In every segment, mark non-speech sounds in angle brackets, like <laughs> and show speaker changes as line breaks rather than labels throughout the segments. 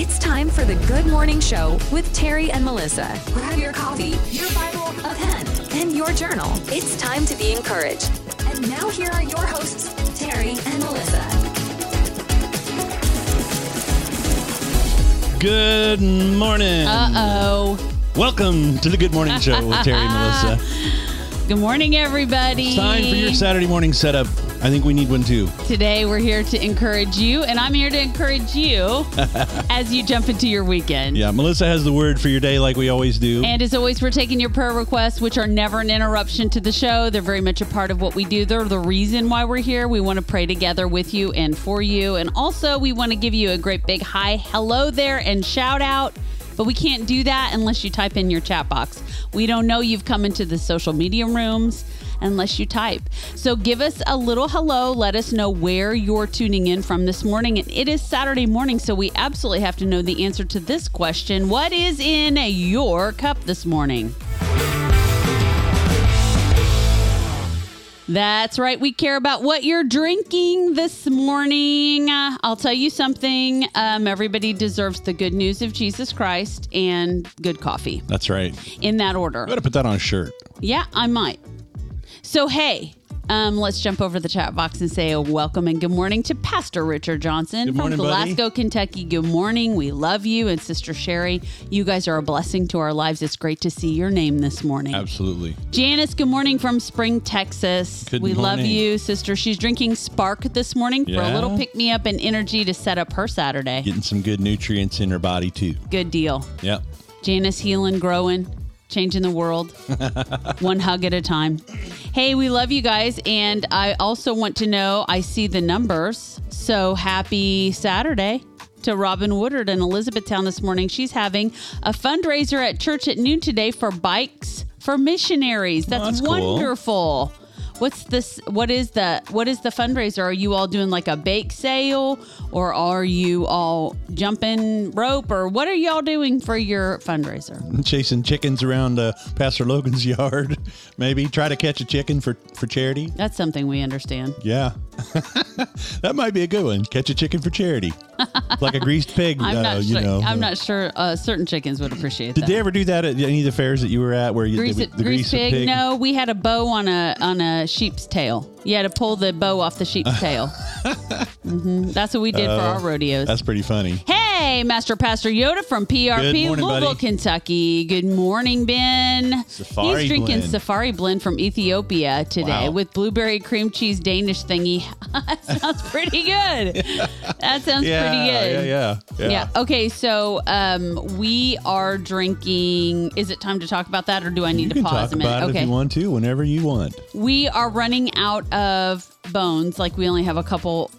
It's time for the Good Morning Show with Terry and Melissa. Grab your coffee, your Bible, a pen, and your journal. It's time to be encouraged. And now here are your hosts, Terry and Melissa.
Good morning.
Uh oh.
Welcome to the Good Morning Show with Terry and <laughs> Melissa.
Good morning, everybody.
It's time for your Saturday morning setup. I think we need one too.
Today, we're here to encourage you, and I'm here to encourage you <laughs> as you jump into your weekend.
Yeah, Melissa has the word for your day like we always do.
And as always, we're taking your prayer requests, which are never an interruption to the show. They're very much a part of what we do. They're the reason why we're here. We want to pray together with you and for you. And also, we want to give you a great big hi, hello there, and shout out. But we can't do that unless you type in your chat box. We don't know you've come into the social media rooms unless you type. So give us a little hello. Let us know where you're tuning in from this morning. And it is Saturday morning, so we absolutely have to know the answer to this question What is in your cup this morning? That's right. We care about what you're drinking this morning. Uh, I'll tell you something. Um, everybody deserves the good news of Jesus Christ and good coffee
That's right.
in that order.
We got to put that on a shirt.
Yeah, I might. So, hey, um, let's jump over the chat box and say a welcome and good morning to Pastor Richard Johnson
Good
from
morning, buddy.
Glasgow, Kentucky. Good morning. We love you. And Sister Sherry, you guys are a blessing to our lives. It's great to see your name this morning.
Absolutely.
Janice, good morning from Spring, Texas.
Good
we love you, sister. She's drinking Spark this morning for a little pick me up and energy to set up her Saturday.
Getting some good nutrients in her body too.
Good deal.
Yep.
Janice healing, growing, changing the world, <laughs> one hug at a time. Hey, we love you guys. And I also want to know I see the numbers. So happy Saturday to Robin Woodard in Elizabethtown this morning. She's having a fundraiser at church at noon today for bikes for missionaries. That's, oh,
that's cool.
What's this? What is the what is the fundraiser? Are you all doing like a bake sale, or are you all jumping rope, or what are y'all doing for your fundraiser? <laughs>
Chasing chickens around uh, Pastor Logan's <laughs> yard. Maybe try to catch a chicken for for charity.
That's something we understand.
Yeah. <laughs> that might be a good one. Catch a chicken for charity. like a greased pig, <laughs>
I'm
uh,
not
you
sure.
know.
I'm not sure. Uh, certain chickens would appreciate
Did
that.
they ever do that at any of the fairs that you were at where you
Grease,
the, the
grease
grease
pig? No, we had a bow on a on a sheep's tail. You had to pull the bow off the sheep's tail. <laughs> hmm That's what we did for our rodeos.
That's pretty funny.
Hey, Master Pastor Yoda from PRP,
morning,
Louisville,
buddy.
Kentucky. Good morning, Ben.
Safari
He's drinking
blend.
Safari Blend from Ethiopia today
Wow.
with blueberry cream cheese Danish thingy. <laughs> that sounds pretty good. <laughs> That sounds
Yeah,
pretty good.
yeah, yeah,
Yeah. Okay. So um, we are drinking. Is it time to talk about that, or do I need
You
to pause a minute?
about it
okay.
if you want to, whenever you want.
We are running out of bones. Like we only have a couple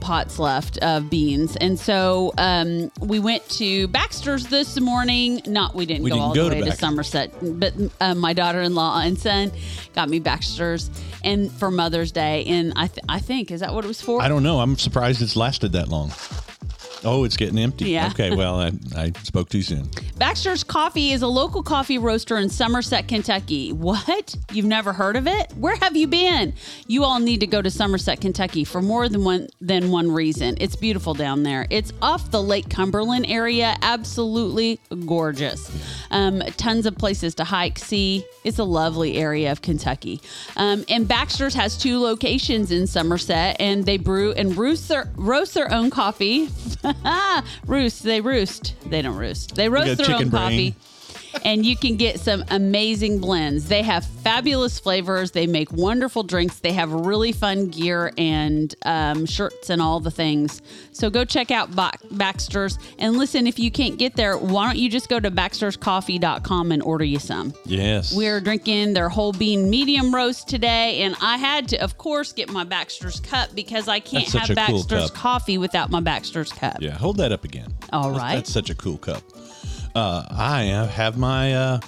pots left of beans, and so um, we went to Baxter's this morning. Not we didn't
We
go
didn't
all
go
the way to
Baxter's.
Somerset, but uh, my daughter-in-law and son got me Baxter's, and for Mother's Day, and I th- I think is that what it was for?
I don't know. I'm surprised it's lasted that long. Oh, it's getting empty.
Yeah.
Okay. Well, I, I spoke too soon.
Baxter's Coffee is a local coffee roaster in Somerset, Kentucky. What? You've never heard of it? Where have you been? You all need to go to Somerset, Kentucky for more than one than one reason. It's beautiful down there. It's off the Lake Cumberland area. Absolutely gorgeous. Um, tons of places to hike, see. It's a lovely area of Kentucky. Um, and Baxter's has two locations in Somerset, and they brew and roast their roast their own coffee. <laughs> <laughs> roost. They roost. They don't roost. They roast their own
brain.
coffee. And you can get some amazing blends. They have fabulous flavors. They make wonderful drinks. They have really fun gear and um, shirts and all the things. So go check out ba- Baxter's. And listen, if you can't get there, why don't you just go to baxterscoffee.com and order you some?
Yes.
We're drinking their whole bean medium roast today, and I had to, of course, get my Baxter's cup because I can't have
a cool
Baxter's coffee without my Baxter's cup.
Yeah. Hold that up again.
All
That's-
right.
That's such a cool cup. Uh, I have my uh,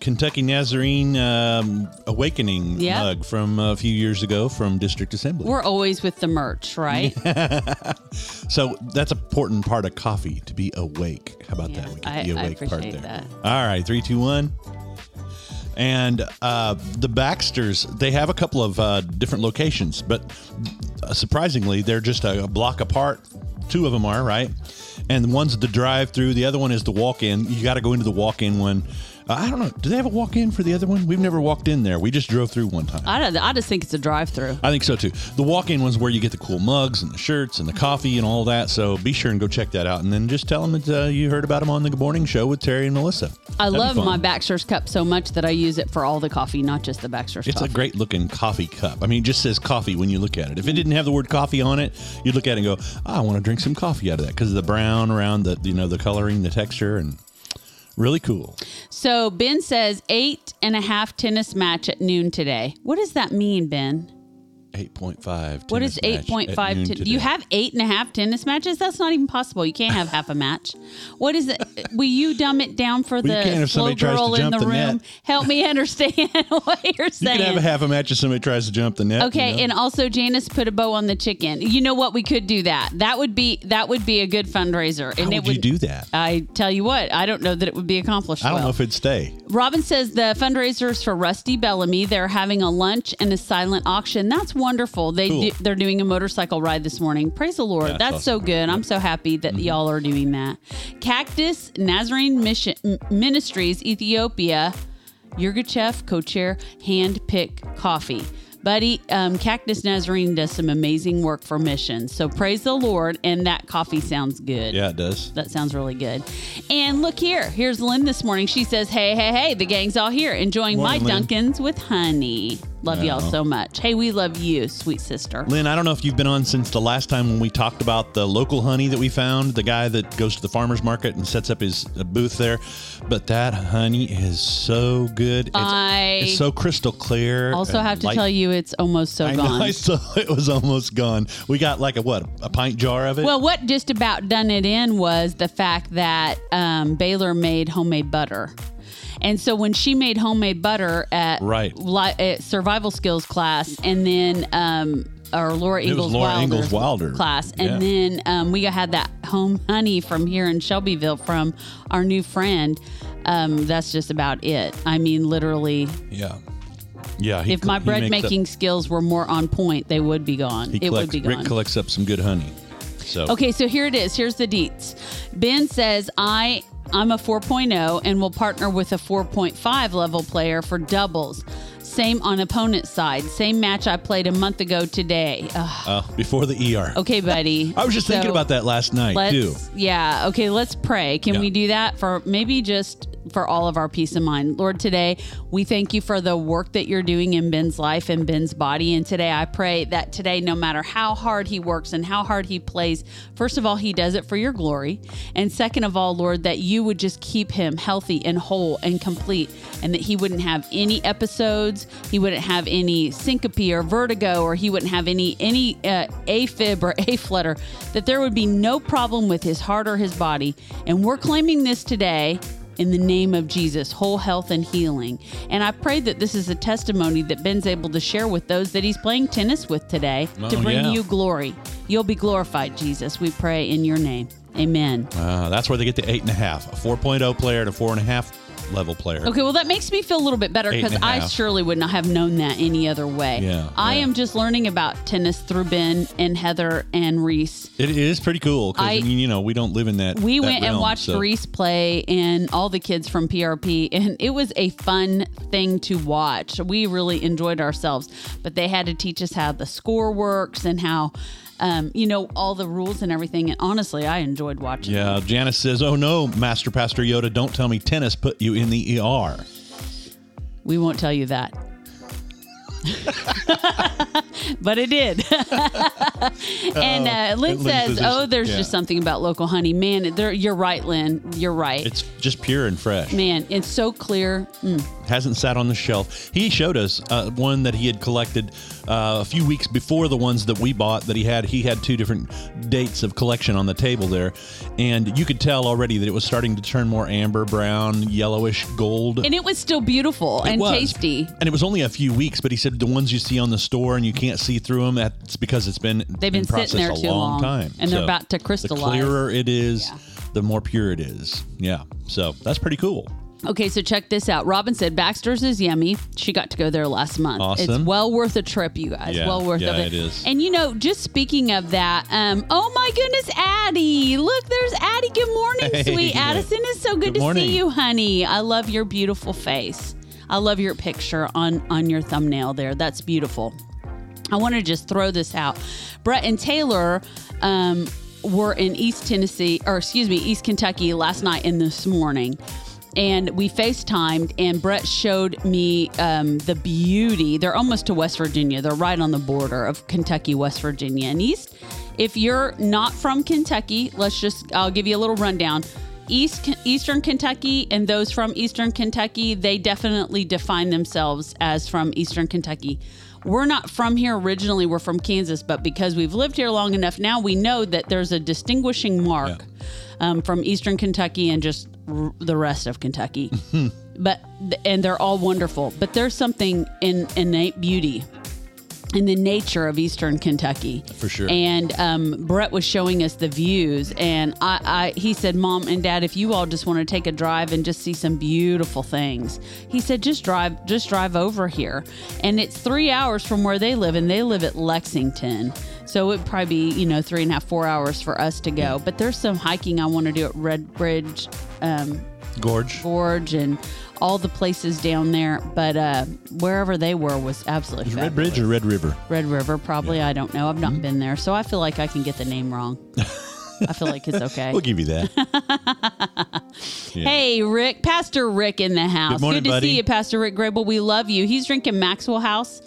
Kentucky Nazarene um, Awakening
Yeah.
mug from a few years ago from District Assembly.
We're always with the merch, right? <laughs>
So that's an important part of coffee to be awake. How about
Yeah,
that? We get
I-
the awake part there.
that.
All right, three, two, one. And uh, the Baxters, they have a couple of uh, different locations, but uh, surprisingly, they're just a, block apart. Two of them are right, and one's the drive-through. The other one is the walk-in. You got to go into the walk-in one. I don't know. Do they have a walk-in for the other one? We've never walked in there. We just drove through one time.
I, don't- I just think it's a drive-through.
I think so too. The walk-in one's where you get the cool mugs and the shirts and the coffee and all that. So be sure and go check that out, and then just tell them that uh, you heard about them on the Good Morning Show with Terry and Melissa.
I
That'd
love my Baxter's cup so much that I use it for all the coffee, not just the Baxter's
It's
coffee.
a great looking coffee cup. I mean, it just says coffee when you look at it. If it didn't have the word coffee on it, you'd look at it and go, "I want to drink some coffee out of that" because of the brown around the you know the coloring, the texture, and really cool.
So Ben says eight and a half tennis match at noon today. What does that mean, Ben?
Eight point five.
What is eight point five? Ten- you have eight and a half tennis matches? That's not even possible. You can't have half a match. What is it? Will you dumb it down for
Well, you
the slow
somebody tries to
girl in the
the
room?
net.
Help me understand <laughs> what you're saying You
can have a half a match if somebody tries to jump the net. you
Okay,
know?
and also Janice put a bow on the chicken. You know what? We could do that. That would be that would be a good fundraiser.
how
and
would,
it would
you do that?
I tell you what, I don't know that it would be accomplished.
I don't
well.
know if it'd stay.
Robin says the fundraisers for Rusty Bellamy. They're having a lunch and a silent auction. That's wonderful. They
Cool.
do, they're doing a motorcycle ride this morning. Praise the Lord.
Yeah,
That's
that's
so good. I'm so happy that y'all are doing that. Cactus Nazarene Mission Ministries Ethiopia. Yirgacheffe Kochere hand pick coffee. Buddy, um, Cactus Nazarene does some amazing work for missions. So praise the Lord, and that coffee sounds good.
Yeah, it does.
That sounds really good. And look here. Here's Lynn this morning. She says, Hey, hey, hey, the gang's all here enjoying
Morning,
my
Lynn.
Dunkins with honey. Love y'all so much. Hey, we love you, sweet sister.
Lynn, I don't know if you've been on since the last time when we talked about the local honey that we found, the guy that goes to the farmer's market and sets up his booth there. But that honey is so good. It's,
I
it's so crystal clear.
also have to
light-
tell you, it's almost so
I
gone.
know, I saw it was almost gone. We got like a what, a pint jar of it?
Well, what just about done it in was the fact that um, Baylor made homemade butter. And so when she made homemade butter at,
Right.
li- at survival skills class, and then um, or Laura Ingalls
Laura
Wilder's
Ingalls Wilder.
class, and
Yeah.
then um, we had that home honey from here in Shelbyville from our new friend. Um, that's just about it. I mean, literally,
yeah. Yeah.
if
col-
my bread
makes up-
making skills were more on point, they would be gone. it would be gone.
Rick collects up some good honey. So
Okay, so here it is. Here's the deets. Ben says I I'm a 4.0 and will partner with a 4.5 level player for doubles. Same on opponent's side. Same match I played a month ago today.
Uh, before the ER.
Okay, buddy. <laughs>
I was just thinking about that last night
Let's
too.
yeah. Okay, let's pray. Can
Yeah.
we do that for maybe just for all of our peace of mind, Lord? Today we thank you for the work that you're doing in Ben's life and Ben's body. And today I pray that today, no matter how hard he works and how hard he plays, first of all, he does it for your glory, and second of all, Lord, that you would just keep him healthy and whole and complete, and that he wouldn't have any episodes, he wouldn't have any syncope or vertigo, or he wouldn't have any any uh, AFib or <laughs> A flutter, That there would be no problem with his heart or his body, and we're claiming this today. In the name of Jesus, whole health and healing. And I pray that this is a testimony that Ben's able to share with those that he's playing tennis with today to
Oh,
bring
yeah.
you glory. You'll be glorified, Jesus. We pray in your name. Amen.
Uh, that's where they get the eight and a half. A 4.0 player and a four and a half level player.
Okay, well, that makes me feel a little bit better because I
half.
surely would not have known that any other way.
Yeah,
I
yeah.
am just learning about tennis through Ben and Heather and Reese.
It is pretty cool because I,
I-
mean, you know, we don't live in that.
We
that
went and watched
so-
Reese play and all the kids from PRP, and it was a fun thing to watch. We really enjoyed ourselves, but they had to teach us how the score works and how, um, you know, all the rules and everything. And honestly, I enjoyed watching.
Yeah, Janice says, "Oh no, Master Pastor Yoda, don't tell me tennis put you in the ER."
We won't tell you that. <laughs> but it did. <laughs> and uh, Lynn
Lynn
says, "Oh, there's
yeah.
just something about local honey, man. There, you're right, Lynn. You're right,
It's just pure and fresh.
man. It's so clear. Mm.
Hasn't sat on the shelf. He showed us uh, one that he had collected uh, a few weeks before the ones that we bought. That he had. He had two different dates of collection on the table there, and you could tell already that it was starting to turn more amber brown, yellowish gold.
And it was still beautiful
It
and
was.
tasty.
And it was only a few weeks, but he said the ones you see on the store and you can't see through them, that's because it's been
They've been
process
sitting there
a
too
long,
long,
time.
and they're about to crystallize.
The clearer it is,
Yeah.
the more pure it is. Yeah. So that's pretty cool.
Okay, so check this out. Robin said Baxter's is yummy. She got to go there last month.
Awesome.
It's well worth a trip, you guys.
Yeah,
well worth
yeah,
of it.
it is.
And you know, just speaking of that, um, oh my goodness, Addie! Look, there's Addie Good morning, <laughs>
Hey.
sweet Addison. It's so good,
Good
to
morning.
see you, honey. I love your beautiful face. I love your picture on on your thumbnail there. That's beautiful. I want to just throw this out. Brett and Taylor um, were in East Tennessee, or excuse me, East Kentucky last night and this morning. And we FaceTimed, and Brett showed me um, the beauty. They're almost to West Virginia. They're right on the border of Kentucky, West Virginia. And East, if you're not from Kentucky, let's just, I'll give you a little rundown. East Eastern Kentucky and those from Eastern Kentucky, they definitely define themselves as from Eastern Kentucky. We're not from here originally, we're from Kansas, but because we've lived here long enough now, we know that there's a distinguishing mark um, from Eastern Kentucky and just r- the rest of Kentucky. <laughs> but and they're all wonderful, but there's something in innate beauty in the nature of Eastern Kentucky.
For sure.
And um, Brett was showing us the views, and I, I, he said, "Mom and Dad, if you all just want to take a drive and just see some beautiful things," he said, "Just drive, just drive over here." And it's three hours from where they live, and they live at Lexington. So it'd probably be, you know, three and a half, four hours for us to go. But there's some hiking I want to do at Red Bridge um,
Gorge.
Gorge and all the places down there. But uh, wherever they were was absolutely
Red. Bridge or Red River?
Red River, probably. I don't know. I've
Mm-hmm.
not been there, so I feel like I can get the name wrong. <laughs> I feel like it's okay.
We'll give you that. <laughs>
Hey, Rick, Pastor Rick in the house.
Good morning, Good
to
buddy.
see you, Pastor Rick Grable. We love you. He's drinking Maxwell House,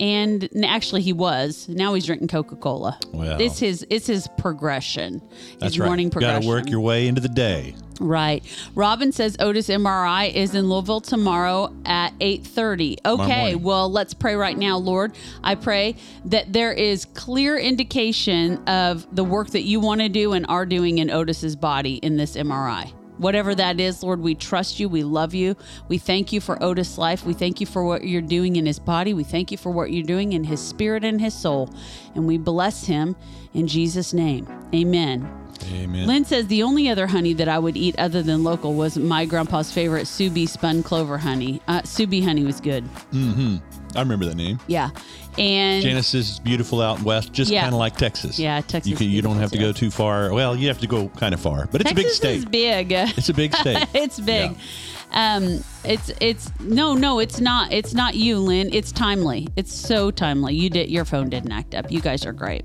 and actually, he was. Now he's drinking Coca Cola.
Well.
it's his it's his progression.
That's
his
right.
morning
Got to work your way into the day.
Right. Robin says Otis MRI is in Louisville tomorrow at 8:30. Okay, well, let's pray right now, Lord. I pray that there is clear indication of the work that you want to do and are doing in Otis's body in this MRI. Whatever that is, Lord, we trust you. We love you. We thank you for Otis' life. We thank you for what you're doing in his body. We thank you for what you're doing in his spirit and his soul. And we bless him in Jesus' name. Amen.
Amen.
Lynn says the only other honey that I would eat other than local was my grandpa's favorite Sue Bee spun clover honey. Uh, Sue Bee honey was good. Hmm.
I remember that name.
Yeah. And
Genesis is beautiful out west, just
Yeah.
kind of like Texas.
Yeah, Texas
You, can, you don't have to go too far. Well, you have to go kind of far, but it's
Texas
a big state.
is big.
It's a big state. <laughs>
it's big. Um, it's it's no no it's not it's not you Lynn it's timely it's so timely you did your phone didn't act up you guys are great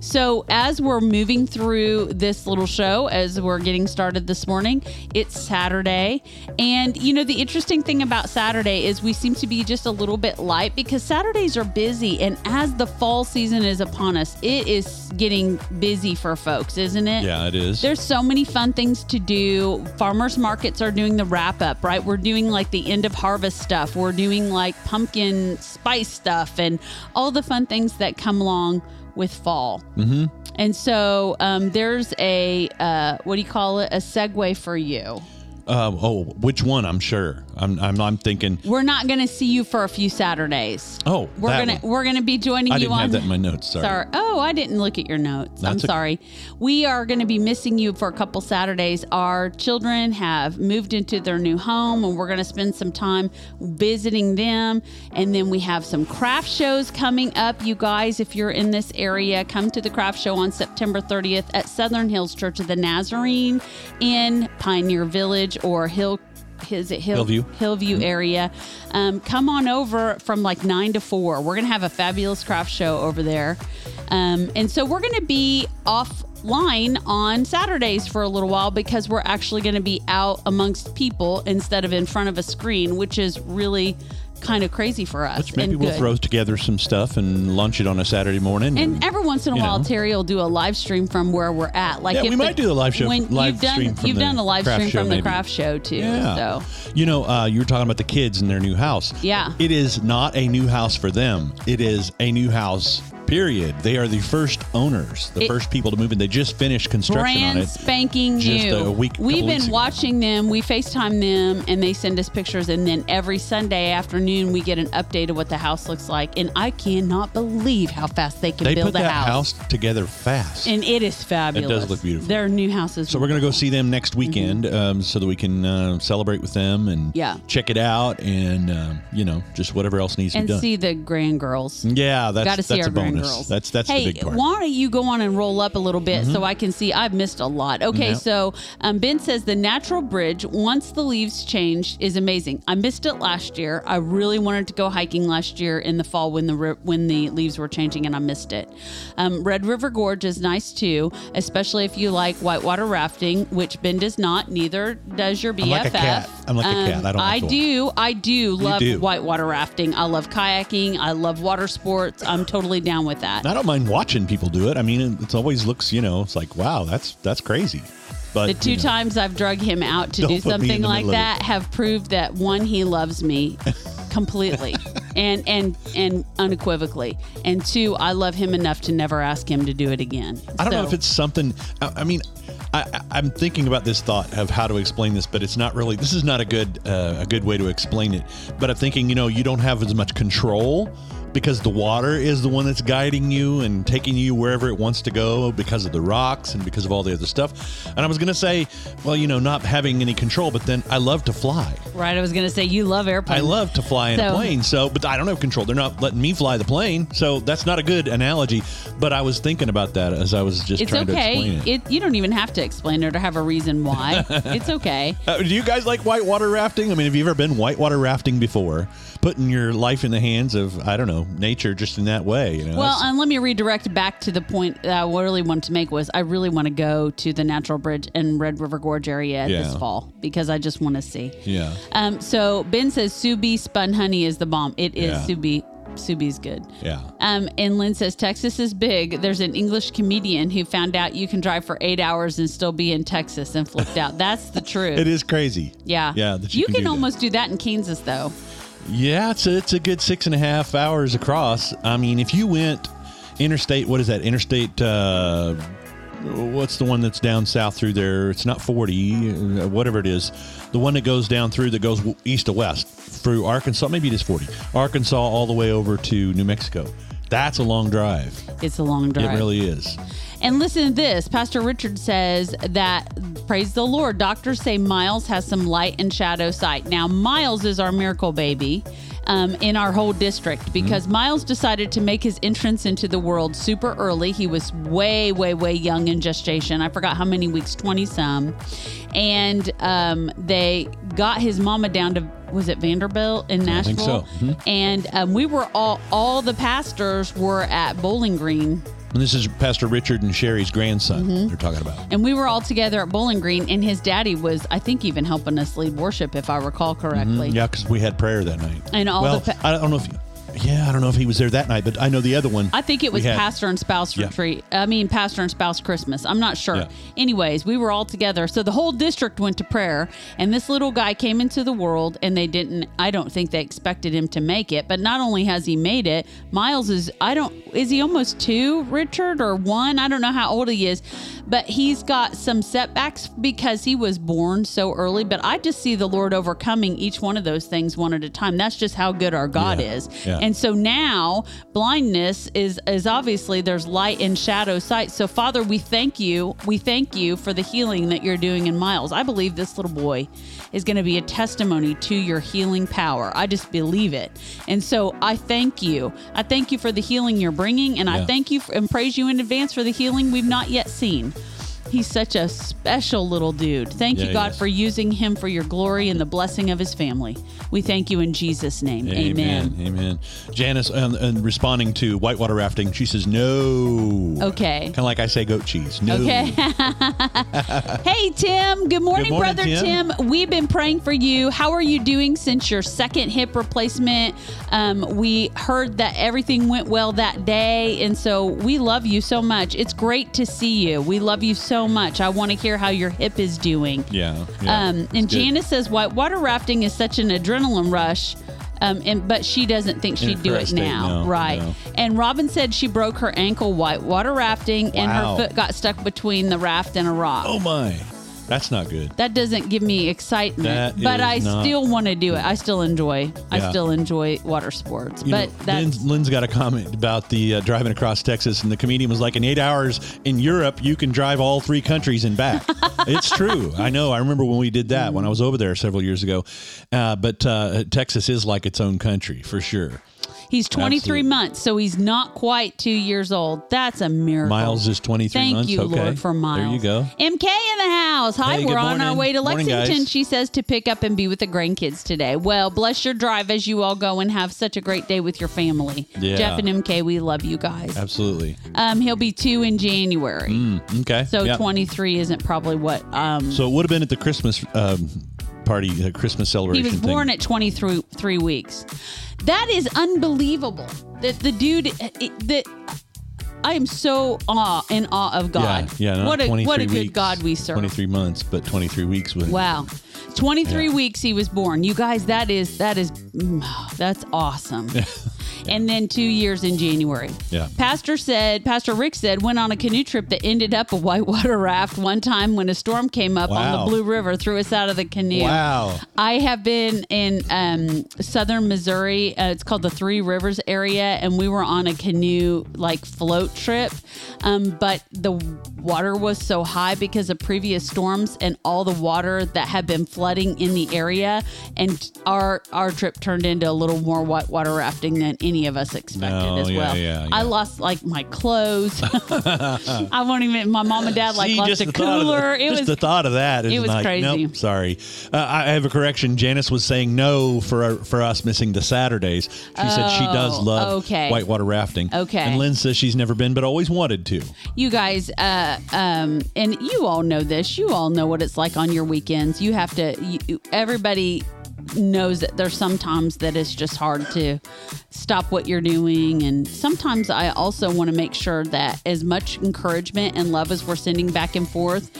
so as we're moving through this little show as we're getting started this morning it's Saturday and you know the interesting thing about Saturday is we seem to be just a little bit light because Saturdays are busy and as the fall season is upon us it is getting busy for folks isn't it
yeah, it is.
there's so many fun things to do. Farmers markets are doing the wrap up, right? We're doing like the end of harvest stuff. We're doing like pumpkin spice stuff and all the fun things that come along with fall. Mm-hmm. And so um, there's a, uh, what do you call it? A segue for you.
Um, oh, which one? I'm sure. I'm. I'm. I'm thinking.
We're not going to see you for a few Saturdays.
Oh,
we're gonna
one.
we're gonna be joining
I
you
didn't
on
have that in my notes. Sorry.
Oh, I didn't look at your notes. I'm
That's okay.
sorry. We are going to be missing you for a couple Saturdays. Our children have moved into their new home, and we're going to spend some time visiting them. And then we have some craft shows coming up. You guys, if you're in this area, come to the craft show on September 30th at Southern Hills Church of the Nazarene in Pioneer Village or Hill. Is it Hill,
Hillview.
Hillview area. Um, come on over from like nine to four. We're gonna have a fabulous craft show over there, um, and so we're gonna be offline on Saturdays for a little while because we're actually gonna be out amongst people instead of in front of a screen, which is really kind of crazy for us.
Which maybe
and
we'll
good.
throw together some stuff and lunch it on a Saturday morning.
And every once in a while,
know.
Terry will do a live stream from where we're at. Like
Yeah,
if
we might do a live show-
When
live
you've done,
stream from
you've
the
done a live stream
show,
from the craft show too.
Yeah.
So
You know, uh, you were talking about the kids in their new house.
Yeah.
It is not a new house for them. It is a new house, period. They are the first owners, the
It-
first people to move in. They just finished construction on it.
spanking new.
a week-
We've been
ago.
watching them. We FaceTime them and they send us pictures. And then every Sunday afternoon, we get an update of what the house looks like. And I cannot believe how fast they can
They
build
put
a
that
house.
house together fast.
And it is fabulous.
It does look beautiful.
Their new house is
So we're gonna go see them next weekend, um, so that we can uh, celebrate with them and
Mm-hmm. Yeah.
check it out, and um, you know, just whatever else needs to be done.
And see the grand girls.
yeah, that's
Got to see
that's
our
a bonus.
girls.
That's- that's the
hey,
big part. Mm-hmm.
why don't you go on and roll up a little bit so I can see? I've missed a lot. Okay,
Yeah.
so um, Ben says the natural bridge once the leaves change is amazing. I missed it last year. I really wanted to go hiking last year in the fall when the when the leaves were changing, and I missed it. Um, Red River Gorge is nice too, especially if you like whitewater rafting, which Ben does not. Neither does your BFF.
I'm like a cat. I'm like a cat. I don't like the
do. I do love
do.
whitewater rafting. I love kayaking. I love water sports. I'm totally down with that.
I don't mind watching people do it. I mean, it always looks, you know, it's like, wow, that's that's crazy. But
The two
you know,
times I've drug him out to do
put me in
something like that have proved that one, he loves me <laughs> completely and and and unequivocally, and two, I love him enough to never ask him to do it again.
I don't know if it's something. I, I mean, I, I'm thinking about this thought of how to explain this, but it's not really. This is not a good uh, a good way to explain it. But I'm thinking, you know, you don't have as much control because the water is the one that's guiding you and taking you wherever it wants to go because of the rocks and because of all the other stuff. And I was gonna say, well, you know, not having any control, but then I love to fly.
right. I was gonna say you love airplanes.
I love to fly in a plane, so but I don't have control. They're not letting me fly the plane, so that's not a good analogy. But I was thinking about that as I was just
It's
trying to explain it.
It, you don't even have to explain it or have a reason why. <laughs> it's okay.
Uh, do you guys like whitewater rafting? I mean, have you ever been whitewater rafting before? Putting your life in the hands of I don't know nature, just in that way. You know.
Well, and let me redirect back to the point that I really wanted to make was I really want to go to the Natural Bridge and Red River Gorge area this fall because I just want to see.
yeah.
Um, so Ben says Sue Bee spun honey is the bomb. It is
Yeah.
Sue Bee. Subi's good.
Yeah.
Um, and Lynn says Texas is big. There's an English comedian who found out you can drive for eight hours and still be in Texas and flipped out. That's the <laughs> truth.
It is crazy.
Yeah.
Yeah. That you,
you
can,
can,
do that.
almost do that in Kansas though.
Yeah, it's a, it's a good six and a half hours across. I mean, if you went interstate, what is that? Interstate, uh, what's the one that's down south through there? It's not 40, uh, whatever it is. The one that goes down through that goes east to west through Arkansas, maybe it is 40. Arkansas all the way over to New Mexico. That's a long drive.
It's a long drive.
It really is.
And listen to this. Pastor Richard says that, praise the Lord, doctors say Miles has some light and shadow sight. Now, Miles is our miracle baby. Um, in our whole district because Miles decided to make his entrance into the world super early. He was way, way, way young in gestation. I forgot how many weeks, 20 some. And um, they got his mama down to, was it Vanderbilt in
I think
Nashville?
so. Mhm.
And um, we were all, all the pastors were at Bowling Green
And this is Pastor Richard and Sherry's grandson
Mm-hmm.
they're talking about.
and we were all together at Bowling Green, and his daddy was, I think, even helping us lead worship, if I recall correctly.
Yeah, because we had prayer that night.
And all
well,
the pa-
I don't know if, yeah, I don't know if he was there that night, but I know the other one.
I think it was
had-
pastor and spouse
Yeah.
retreat. I mean, pastor and spouse Christmas. I'm not sure.
Yeah.
Anyways, we were all together. So the whole district went to prayer, and this little guy came into the world, and they didn't, I don't think they expected him to make it. But not only has he made it, Miles is, I don't, is he almost two, Richard, or one? I don't know how old he is, but he's got some setbacks because he was born so early. But I just see the Lord overcoming each one of those things one at a time. That's just how good our God
Yeah.
is.
Yeah.
And so now blindness is is obviously there's light and shadow sight. So Father, we thank you. We thank you for the healing that you're doing in Miles. I believe this little boy is going to be a testimony to your healing power. I just believe it. And so I thank you. I thank you for the healing you're bringing and I thank you for, and praise you in advance for the healing we've not yet seen. He's such a special little dude. Thank
Yeah,
you, God, for using him for your glory and the blessing of his family. We thank you in Jesus' name. Amen.
Amen. Janice, and, and responding to whitewater rafting, she says no.
Okay.
Kind of like I say goat cheese. No.
Okay. <laughs> hey, Tim. Good morning,
Good morning,
brother
Tim.
Tim. We've been praying for you. How are you doing since your second hip replacement? Um, we heard that everything went well that day. And so we love you so much. It's great to see you. We love you so much. I want to hear how your hip is doing.
Yeah. yeah,
Um, and. Janice says whitewater rafting is such an adrenaline rush. Um, and but she doesn't think she'd do it now,
no,
right?
no.
And Robin said she broke her ankle white water rafting, and her foot got stuck between the raft and a rock.
Oh my, that's not good.
That doesn't give me excitement,
That
but
is
I
not-
still want to do it. I still enjoy. I
Yeah.
still enjoy water sports,
You
but
know,
that's
Lynn's, Lynn's got a comment about the uh, driving across Texas, and the comedian was like, "In eight hours in Europe, you can drive all three countries and back." <laughs> it's true. I know. I remember when we did that when I was over there several years ago. Uh, but uh, Texas is like its own country for sure.
He's 23
Absolutely.
months, so he's not quite two years old. That's a miracle.
Miles is 23
Thank
months.
you,
okay.
Lord, for Miles.
There you go.
MK in the house. Hi,
Hey,
we're on our way to
Morning,
Lexington,
guys.
she says, to pick up and be with the grandkids today. Well, bless your drive as you all go and have such a great day with your family.
Yeah.
Jeff and MK, we love you guys.
Absolutely.
Um, he'll be two in January.
Mm, okay.
So
yeah.
23 isn't probably what. Um,
So it would have been at the Christmas um, party, Christmas celebration.
he was born
thing.
at 23 three weeks. That is unbelievable. That the dude uh, it- that. I am so awe in awe of God.
Yeah, yeah.
What a what a good
weeks,
God we serve.
23 months, but 23 weeks with
Wow. 23
Yeah.
weeks he was born. You guys, that is that is mm, that's awesome. <laughs> And then 2 years in January.
Yeah.
Pastor said, Pastor Rick said went on a canoe trip that ended up a whitewater <laughs> raft one time when a storm came up on the Blue River threw us out of the canoe.
Wow.
I have been in um, southern Missouri. Uh, it's called the Three Rivers area, and we were on a canoe like float trip. Um, but the water was so high because of previous storms and all the water that had been flooding in the area, and our our trip turned into a little more whitewater rafting than any of us expected
No,
as
yeah,
well.
yeah,
I lost like my clothes. <laughs> I won't even. My mom and dad like
See,
lost a
the thought the-
cooler. it
just
was
the thought of that is
it was
like,
crazy.
Nope, sorry. Uh, I have a correction. Janice was saying no for for us missing the Saturdays. She said she does
Oh,
love
okay.
whitewater rafting.
Okay.
And Lynn says she's never been, but always wanted to.
you guys uh um and you all know this you all know what it's like on your weekends you have to you, everybody knows that there's sometimes that it's just hard to stop what you're doing. And sometimes i also want to make sure that as much encouragement and love as we're sending back and forth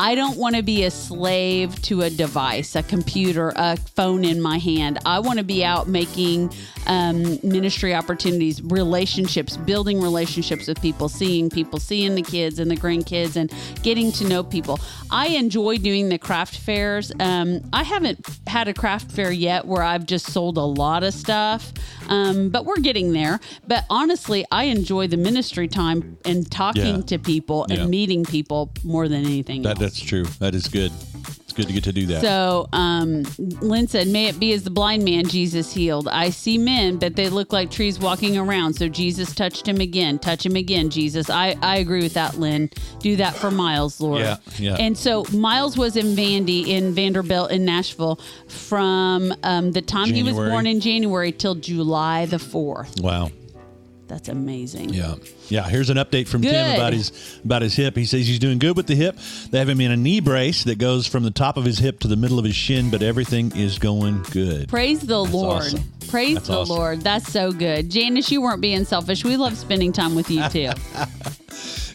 I don't want to be a slave to a device, a computer, a phone in my hand. I want to be out making um, ministry opportunities, relationships, building relationships with people, seeing people, seeing the kids and the grandkids, and getting to know people. I enjoy doing the craft fairs. Um, I haven't had a craft fair yet where I've just sold a lot of stuff, um, but we're getting there. But honestly, I enjoy the ministry time and talking
Yeah.
to people and
Yeah.
meeting people more than anything
That
else.
That's true. That is good. It's good to get to do that.
So, um, Lynn said, May it be as the blind man Jesus healed. I see men, but they look like trees walking around. So, Jesus touched him again. Touch him again, Jesus. I, I agree with that, Lynn. Do that for Miles, Lord.
Yeah, yeah.
And so, Miles was in Vandy, in Vanderbilt, in Nashville from um, the time he was born in January till July the 4th.
wow.
That's amazing.
Yeah, yeah. Here's an update from Tim about his about his hip. He says he's doing good with the hip. They have him in a knee brace that goes from the top of his hip to the middle of his shin, but everything is going good.
Praise the Lord.
awesome.
Praise
That's
the
awesome.
Lord. That's so good. Janice, you weren't being selfish. We love spending time with you too. <laughs>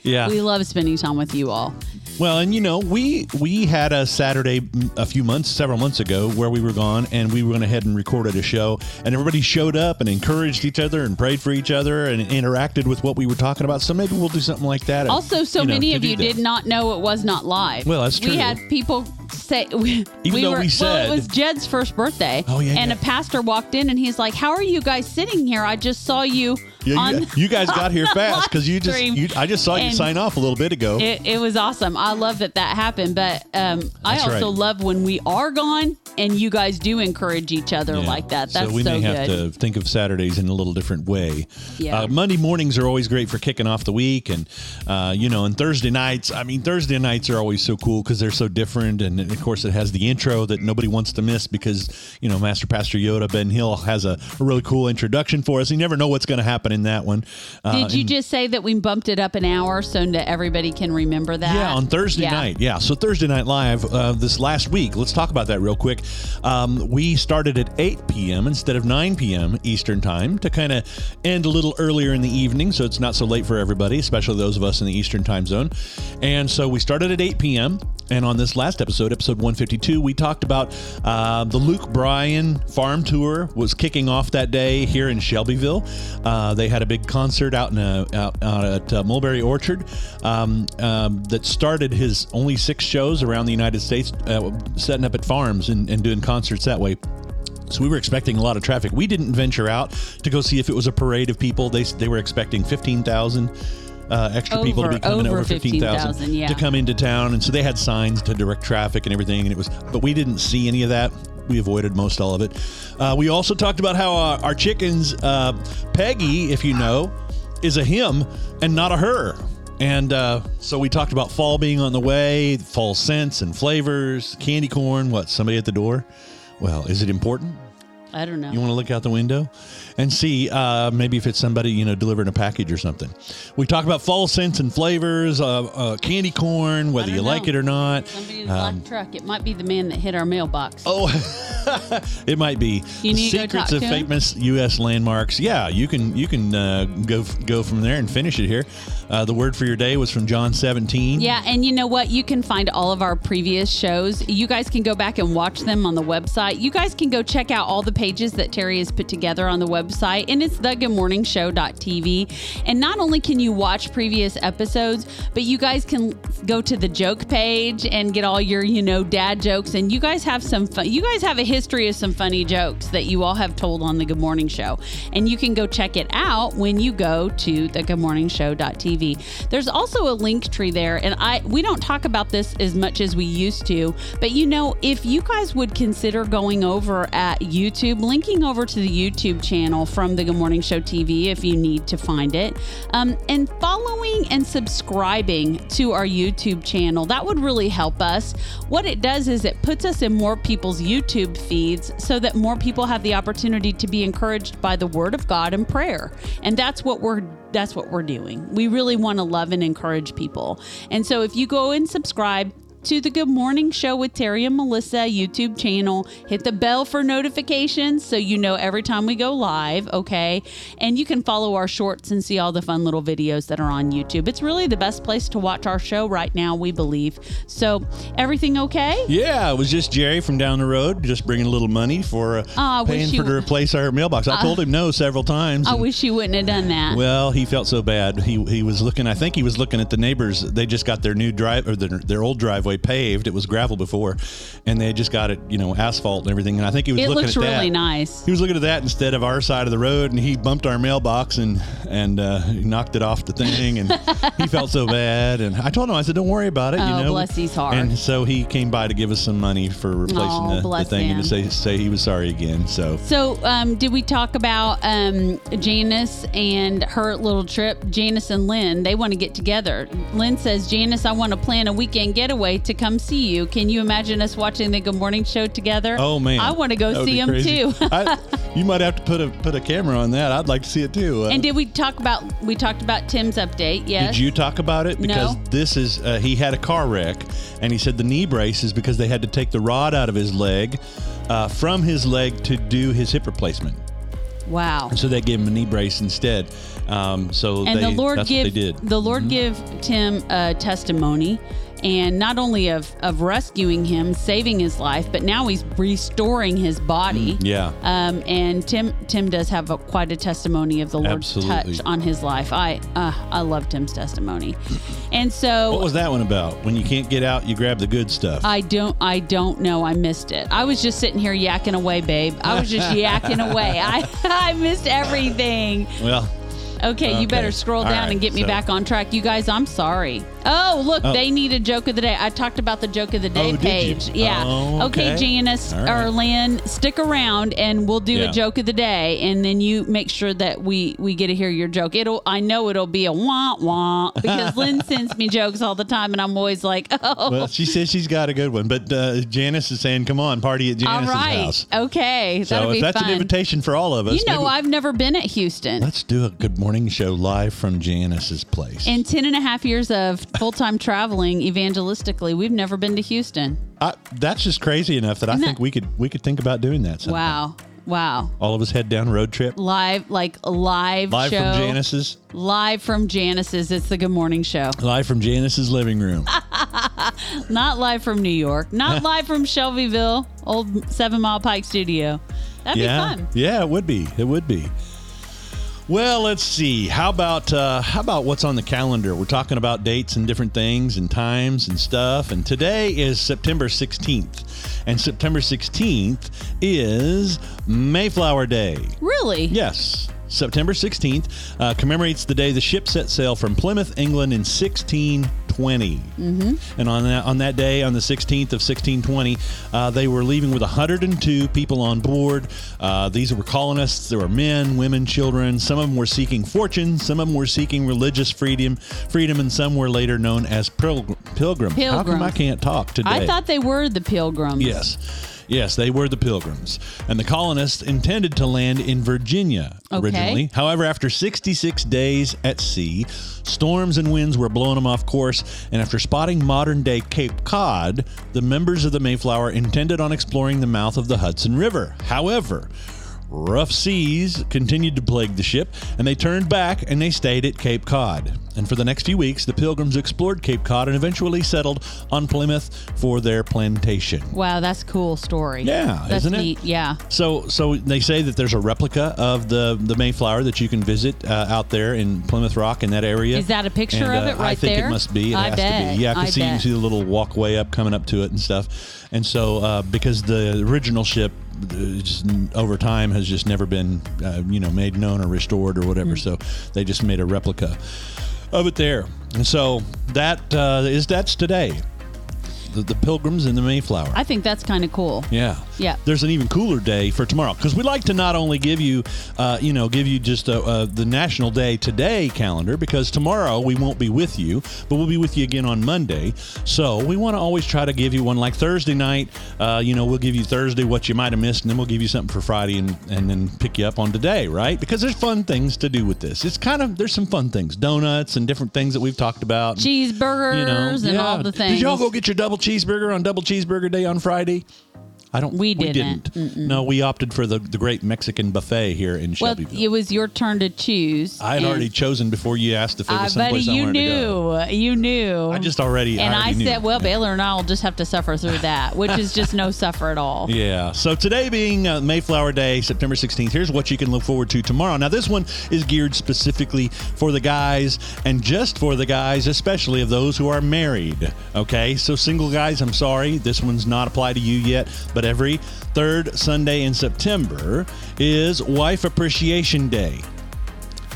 Yeah.
we love spending time with you all.
Well, and you know, we we had a Saturday a few months, several months ago, where we were gone, and we went ahead and recorded a show, and everybody showed up and encouraged each other and prayed for each other and interacted with what we were talking about. So maybe we'll do something like that.
Also, so
you know,
many of you
that.
did not know it was not live.
Well, that's true.
We had people say, <laughs> we,
Even though
were,
we
well, it was Jed's first birthday.
Oh, yeah,
And
yeah.
a pastor walked in and he's like, "How are you guys sitting here? I just saw you
Yeah,
on."
you, you guys got here <laughs> fast because you just you, I just saw you sign off a little bit ago.
It, it was awesome. I love that that happened, but um, I also
right.
love when we are gone and you guys do encourage each other
Yeah.
like that. That's
so we may
good.
have to think of Saturdays in a little different way.
Yeah.
Uh, Monday mornings are always great for kicking off the week, and uh, you know, and Thursday nights. I mean, Thursday nights are always so cool because they're so different, and of course, it has the intro that nobody wants to miss because you know, Master Pastor Yoda Ben Hill has a, a really cool introduction for us. You never know what's going to happen in that one. Uh,
Did you
and-
just say that we bumped it up an hour so that everybody can remember that?
Yeah, on Thursday
Yeah.
night. Yeah, so Thursday Night Live uh, this last week. Let's talk about that real quick. Um, we started at 8 p.m. instead of 9 p.m. Eastern Time to kind of end a little earlier in the evening so it's not so late for everybody, especially those of us in the Eastern Time Zone. And so we started at 8 p.m. And on this last episode, episode 152, we talked about uh, the Luke Bryan farm tour was kicking off that day here in Shelbyville. Uh, they had a big concert out in a, out, out at uh, Mulberry Orchard um, um, that started his only six shows around the United States, uh, setting up at farms and, and doing concerts that way. So we were expecting a lot of traffic. We didn't venture out to go see if it was a parade of people. They they were expecting fifteen thousand. Uh, extra people to
Over-
be coming
over
over fifteen thousand
15,000, yeah.
to come into town, and so they had signs to direct traffic and everything. And it was, but we didn't see any of that. we avoided most all of it. Uh, we also talked about how uh, our chickens, uh, Peggy, if you know, is a him and not a her. And uh, so we talked about fall being on the way, fall scents and flavors, candy corn. What? Somebody at the door? Well, is it important?
I don't know.
You want to look out the window and see uh, maybe if it's somebody you know delivering a package or something. We talk about fall scents and flavors, uh, uh, candy corn, whether you
don't
like it or not.
Somebody in a black truck. It might be the man that hit our mailbox.
Oh, <laughs> it might be
You need to go
secrets of famous U.S. landmarks. Yeah, you can you can uh, go go from there and finish it here. Uh, the word for your day was from John 17.
Yeah, and you know what? You can find all of our previous shows. You guys can go back and watch them on the website. You guys can go check out all the pages that Terry has put together on the website, and it's thegoodmorningshow.tv. And not only can you watch previous episodes, but you guys can go to the joke page and get all your, you know, dad jokes. And you guys have some fun. You guys have a history of some funny jokes that you all have told on the Good Morning Show. And you can go check it out when you go to the thegoodmorningshow.tv. There's also a link tree there, and I we don't talk about this as much as we used to, but you know, if you guys would consider going over at YouTube, linking over to the YouTube channel from the Good Morning Show TV if you need to find it, um, and following and subscribing to our YouTube channel, that would really help us. What it does is it puts us in more people's YouTube feeds so that more people have the opportunity to be encouraged by the Word of God and prayer, and that's what we're that's what we're doing. We really want to love and encourage people. And so if you go and subscribe to the Good Morning Show with Terry and Melissa YouTube channel, hit the bell for notifications so you know every time we go live, okay? And you can follow our shorts and see all the fun little videos that are on YouTube. It's really the best place to watch our show right now, we believe. So, everything okay?
Yeah, it was just Jerry from down the road, just bringing a little money for uh,
wish
paying
you
for to replace our mailbox. I told him no several times.
I
and-
wish you wouldn't have done that.
Well, he felt so bad. He he was looking. I think he was looking at the neighbors. They just got their new drive or their, their old driveway paved. It was gravel before, and they had just got it, you know, asphalt and everything. And I think he was
it
looking at that.
really nice.
He was looking at that instead of our side of the road, and he bumped our mailbox and and uh, knocked it off the thing, and <laughs> he felt so bad. And I told him, I said, "Don't worry about it."
Oh,
you know,
bless his heart.
And so he came by to give us some money for replacing
Oh,
the, the thing and to say say he was sorry again. So
So, um, did we talk about um, Janice and her little trip? Janice and Lynn, they want to get together. Lynn says, Janice, I want to plan a weekend getaway to come see you. Can you imagine us watching the Good Morning Show together?
Oh man,
I want to go see him
crazy.
too.
I, <laughs> you might have to put a put a camera on that. I'd like to see it too. Uh,
and did we talk about? We talked about Tim's update. Yes.
did you talk about it? Because
No.
this is uh, he had a car wreck, and he said the knee brace is because they had to take the rod out of his leg, uh, from his leg to do his hip replacement.
Wow.
So they gave him a knee brace instead. Um, so
and
they,
the Lord
that's
give
what they did. Mm-hmm.
the Lord give Tim a testimony, and not only of of rescuing him, saving his life, but now he's restoring his body.
yeah.
Um, and Tim Tim does have a, quite a testimony of the Lord's
Absolutely.
touch on his life. I uh, I love Tim's testimony, and so
What was that one about? When you can't get out, you grab the good stuff.
I don't I don't know. I missed it. I was just sitting here yakking away, babe. I was just <laughs> yakking away. I <laughs> I missed everything.
well,
Okay, you better scroll
All
down
right,
and get me
so-
back on track. You guys, I'm sorry. Oh, look,
Oh.
they need a joke of the day. I talked about the joke of the day
Oh,
page. Yeah.
Oh,
okay.
okay.
Janice
All right.
or Lynn, stick around and we'll do
Yeah.
a joke of the day and then you make sure that we we get to hear your joke. It'll I know it'll be a wah wah because <laughs> Lynn sends me jokes all the time and I'm always like, <laughs> "Oh,
well, she says she's got a good one, but uh, Janice is saying, "Come on, party at Janice's
right.
house."
Okay.
So
That'll be
that's
fun.
an invitation for all of us,
you know,
maybe-
I've never been at Houston.
let's do a good morning show live from Janice's place.
In 10 and a half years of full time traveling evangelistically, we've never been to Houston.
I, that's just crazy enough that I think
that-
we could we could think about doing that. Sometime.
Wow. Wow.
All of us head down road trip
Live, like live,
live
show.
from Janice's
Live from Janice's. It's the Good Morning Show. <laughs>
live from Janice's living room.
Not live from New York. Not <laughs> live from Shelbyville, old Seven Mile Pike studio. That'd
yeah,
be fun.
yeah, it would be. It would be. Well, let's see. How about uh, how about what's on the calendar? We're talking about dates and different things and times and stuff. And today is September 16th, and September 16th is Mayflower Day.
Really?
Yes. September 16th uh, commemorates the day the ship set sail from Plymouth, England in 1620. Mm-hmm. And on that on that day, on the 16th of 1620, uh, they were leaving with 102 people on board. Uh, these were colonists. There were men, women, children. Some of them were seeking fortune. Some of them were seeking religious freedom, freedom, and some were later known as pilgrim, pilgrims. How come I can't talk today?
I thought they were the pilgrims.
Yes. Yes, they were the pilgrims. And the colonists intended to land in Virginia
Okay.
originally. However, after 66 days at sea, storms and winds were blowing them off course. And after spotting modern day Cape Cod, the members of the Mayflower intended on exploring the mouth of the Hudson River. However, Rough seas continued to plague the ship, and they turned back and they stayed at Cape Cod. And for the next few weeks, the pilgrims explored Cape Cod and eventually settled on Plymouth for their plantation.
Wow, that's a cool story.
Yeah,
that's
isn't it?
Yeah.
So, so they say that there's a replica of the the Mayflower that you can visit uh, out there in Plymouth Rock in that area.
Is that a picture
And,
of
uh,
it right there?
I think
there?
it must be. It
I
has
bet.
to be. Yeah, I
I
can see you can see the little walkway up coming up to it and stuff. And so, uh, because the original ship. Just over time has just never been, uh, you know, made known or restored or whatever.
Hmm.
So they just made a replica of it there, and so that uh, is that's today. The, the Pilgrims and the Mayflower.
I think that's kind of cool.
Yeah.
Yeah.
There's an even cooler day for tomorrow because we like to not only give you, uh, you know, give you just uh uh the National Day Today calendar because tomorrow we won't be with you, but we'll be with you again on Monday. So we want to always try to give you one like Thursday night. Uh, you know, we'll give you Thursday what you might have missed, and then we'll give you something for Friday and, and then pick you up on today, right? Because there's fun things to do with this. It's kind of, there's some fun things, donuts and different things that we've talked about.
Cheeseburgers
You know,
and
yeah.
all the things.
Did y'all go get your double cheeseburger on double cheeseburger day on Friday? I don't.
We didn't.
No, we opted for the, the great Mexican buffet here in
well,
Shelbyville.
it was your turn to choose.
I had already chosen before you asked if there
I
was
bet
someplace I
you
wanted to go.
knew. You knew.
I just already.
and
I,
I,
already knew.
said, well, Baylor and I will just have to suffer through that, which is just no suffer at all. <laughs>
Yeah. So today being uh, Mayflower Day, September 16th, here's what you can look forward to tomorrow. Now, this one is geared specifically for the guys and just for the guys, especially of those who are married. Okay. So, single guys, I'm sorry, this one's not applied to you yet, but every third Sunday in September is Wife Appreciation Day.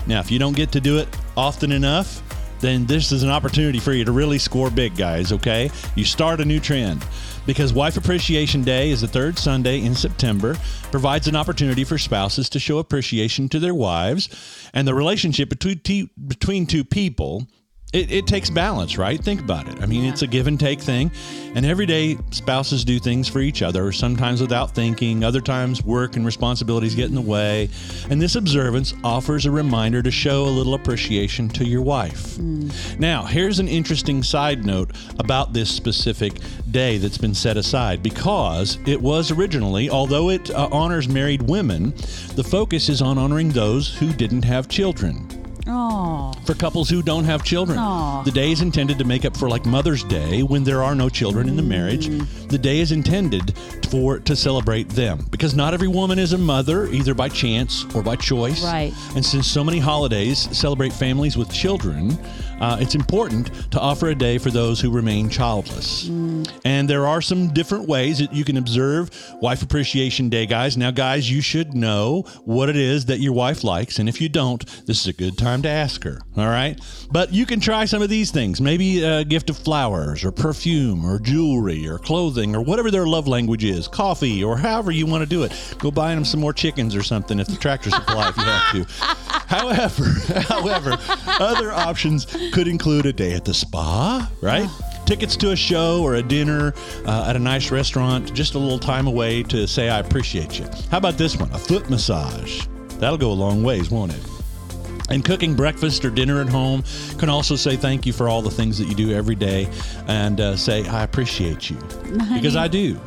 Now, if you don't get to do it often enough, then this is an opportunity for you to really score big, guys, okay? You start a new trend because Wife Appreciation Day is the third Sunday in September, provides an opportunity for spouses to show appreciation to their wives, and the relationship between, between two people. It, it takes balance, right? Think about it. I mean, it's a give and take thing. And every day, spouses do things for each other, sometimes without thinking, other times, work and responsibilities get in the way. And this observance offers a reminder to show a little appreciation to your wife. Now, here's an interesting side note about this specific day that's been set aside because it was originally, although it uh, honors married women, the focus is on honoring those who didn't have children
Oh,
for couples who don't have children.
Aw.
The day is intended to make up for like Mother's Day when there are no children in the marriage. Mm. The day is intended for to celebrate them because not every woman is a mother either by chance or by choice.
Right.
And since so many holidays celebrate families with children, uh, it's important to offer a day for those who remain childless. And there are some different ways that you can observe Wife Appreciation Day, guys. Now, guys, you should know what it is that your wife likes. And if you don't, this is a good time to ask her. All right. But you can try some of these things maybe a gift of flowers or perfume or jewelry or clothing or whatever their love language is, coffee or however you want to do it. Go buy them some more chickens or something if the tractor supply if you have to. <laughs> However, <laughs> however, other options could include a day at the spa, right? Tickets to a show or a dinner uh, at a nice restaurant, just a little time away to say, I appreciate you. How about this one? A foot massage. That'll go a long ways, won't it? And cooking breakfast or dinner at home can also say thank you for all the things that you do every day and uh, say, I appreciate you. Because I do.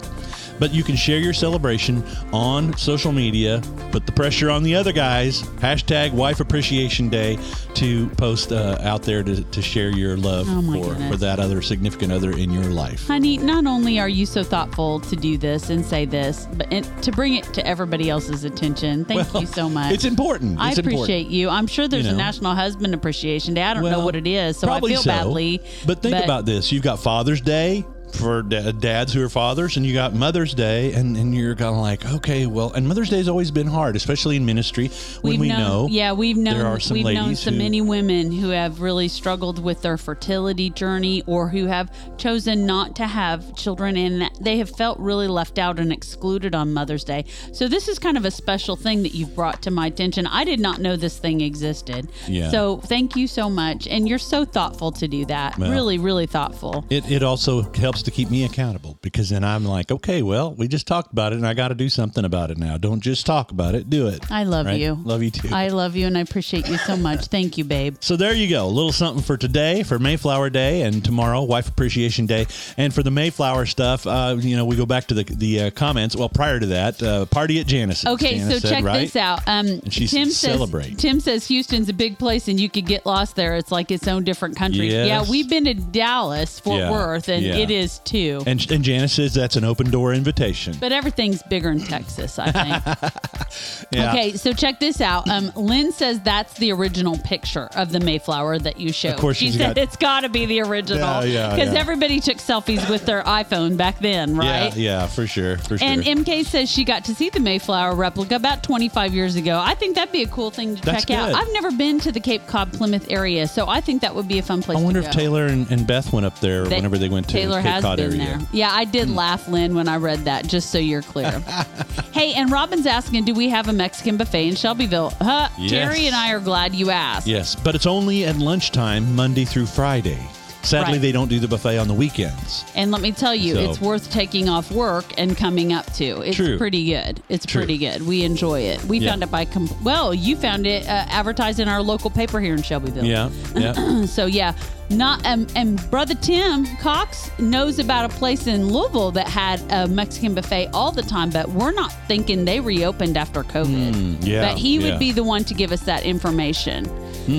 But you can share your celebration on social media. Put the pressure on the other guys. Hashtag Wife Appreciation Day to post uh, out there to, to share your love
Oh
for,
goodness.
for that other significant other in your life.
honey, not only are you so thoughtful to do this and say this, but and to bring it to everybody else's attention. Thank
Well,
you so much.
It's important.
I
It's important.
appreciate you. I'm sure there's
You
a. National Husband Appreciation Day. I don't know what it is, so I feel
so.
badly.
But think about this: you've got Father's Day, for dads who are fathers, and you got Mother's Day, and, and you're kind of like, okay, well, and Mother's Day has always been hard, especially in ministry when
We've
we
known,
know.
yeah, we've known
there are some
we've known so
who-
many women who have really struggled with their fertility journey or who have chosen not to have children and they have felt really left out and excluded on Mother's Day. So this is kind of a special thing that you've brought to my attention. I did not know this thing existed.
Yeah.
So thank you so much and you're so thoughtful to do that.
Well-
really really thoughtful.
It, it also helps to keep me accountable because then I'm like, okay, well, we just talked about it and I got to do something about it now. Don't just talk about it, do it.
I love
Right?
you.
Love you too.
I love you and I appreciate you so much. Thank you, babe.
So there you go. A little something for today, for Mayflower Day, and tomorrow, Wife Appreciation Day. And for the Mayflower stuff, uh, you know, we go back to the the uh, comments. Well, prior to that, uh, party at Janice's.
Okay,
Janice
so
said,
check
right?
this out. Um,
she
Tim says
celebrate.
Tim says Houston's a big place and you could get lost there. It's like its own different country.
Yes.
Yeah, we've been to Dallas, Fort
Yeah,
Worth, and
yeah.
it is too.
And, and Janice says that's an open door invitation.
but everything's bigger in Texas, I think. <laughs>
Yeah.
Okay, so check this out. Um, Lynn says that's the original picture of the Mayflower that you showed.
Of course
she
she's
said
got-
it's got to be the original
Yeah, yeah,
because
yeah.
everybody took selfies with their iPhone back then, right?
Yeah, yeah, for sure, for sure.
And MK says she got to see the Mayflower replica about 25 years ago. I think that'd be a cool thing to
That's
check out. I've never been to the Cape Cod Plymouth area, so I think that would be a fun place
I wonder if. Taylor and, and Beth went up there
They-
whenever they went to
Taylor
Cape
has
Cod
been
area.
there. Yeah, I did laugh, Lynn, when I read that, just so you're clear. <laughs> hey, and Robin's asking, do we have a Mexican buffet in Shelbyville? Huh?
Yes.
Terry and I are glad you asked.
Yes, but it's only at lunchtime, Monday through Friday. Sadly,
Right.
they don't do the buffet on the weekends.
And let me tell you,
So-
it's worth taking off work and coming up to. It's
True.
pretty good. It's
True.
pretty good. We enjoy it. We
Yeah.
found it by, com- well, you found it uh, advertised in our local paper here in Shelbyville.
Yeah, yeah. <clears throat>
So yeah, not um, and brother Tim Cox knows about a place in Louisville that had a Mexican buffet all the time, but we're not thinking they reopened after COVID.
Hmm, yeah,
but he
yeah.
Would be the one to give us that information.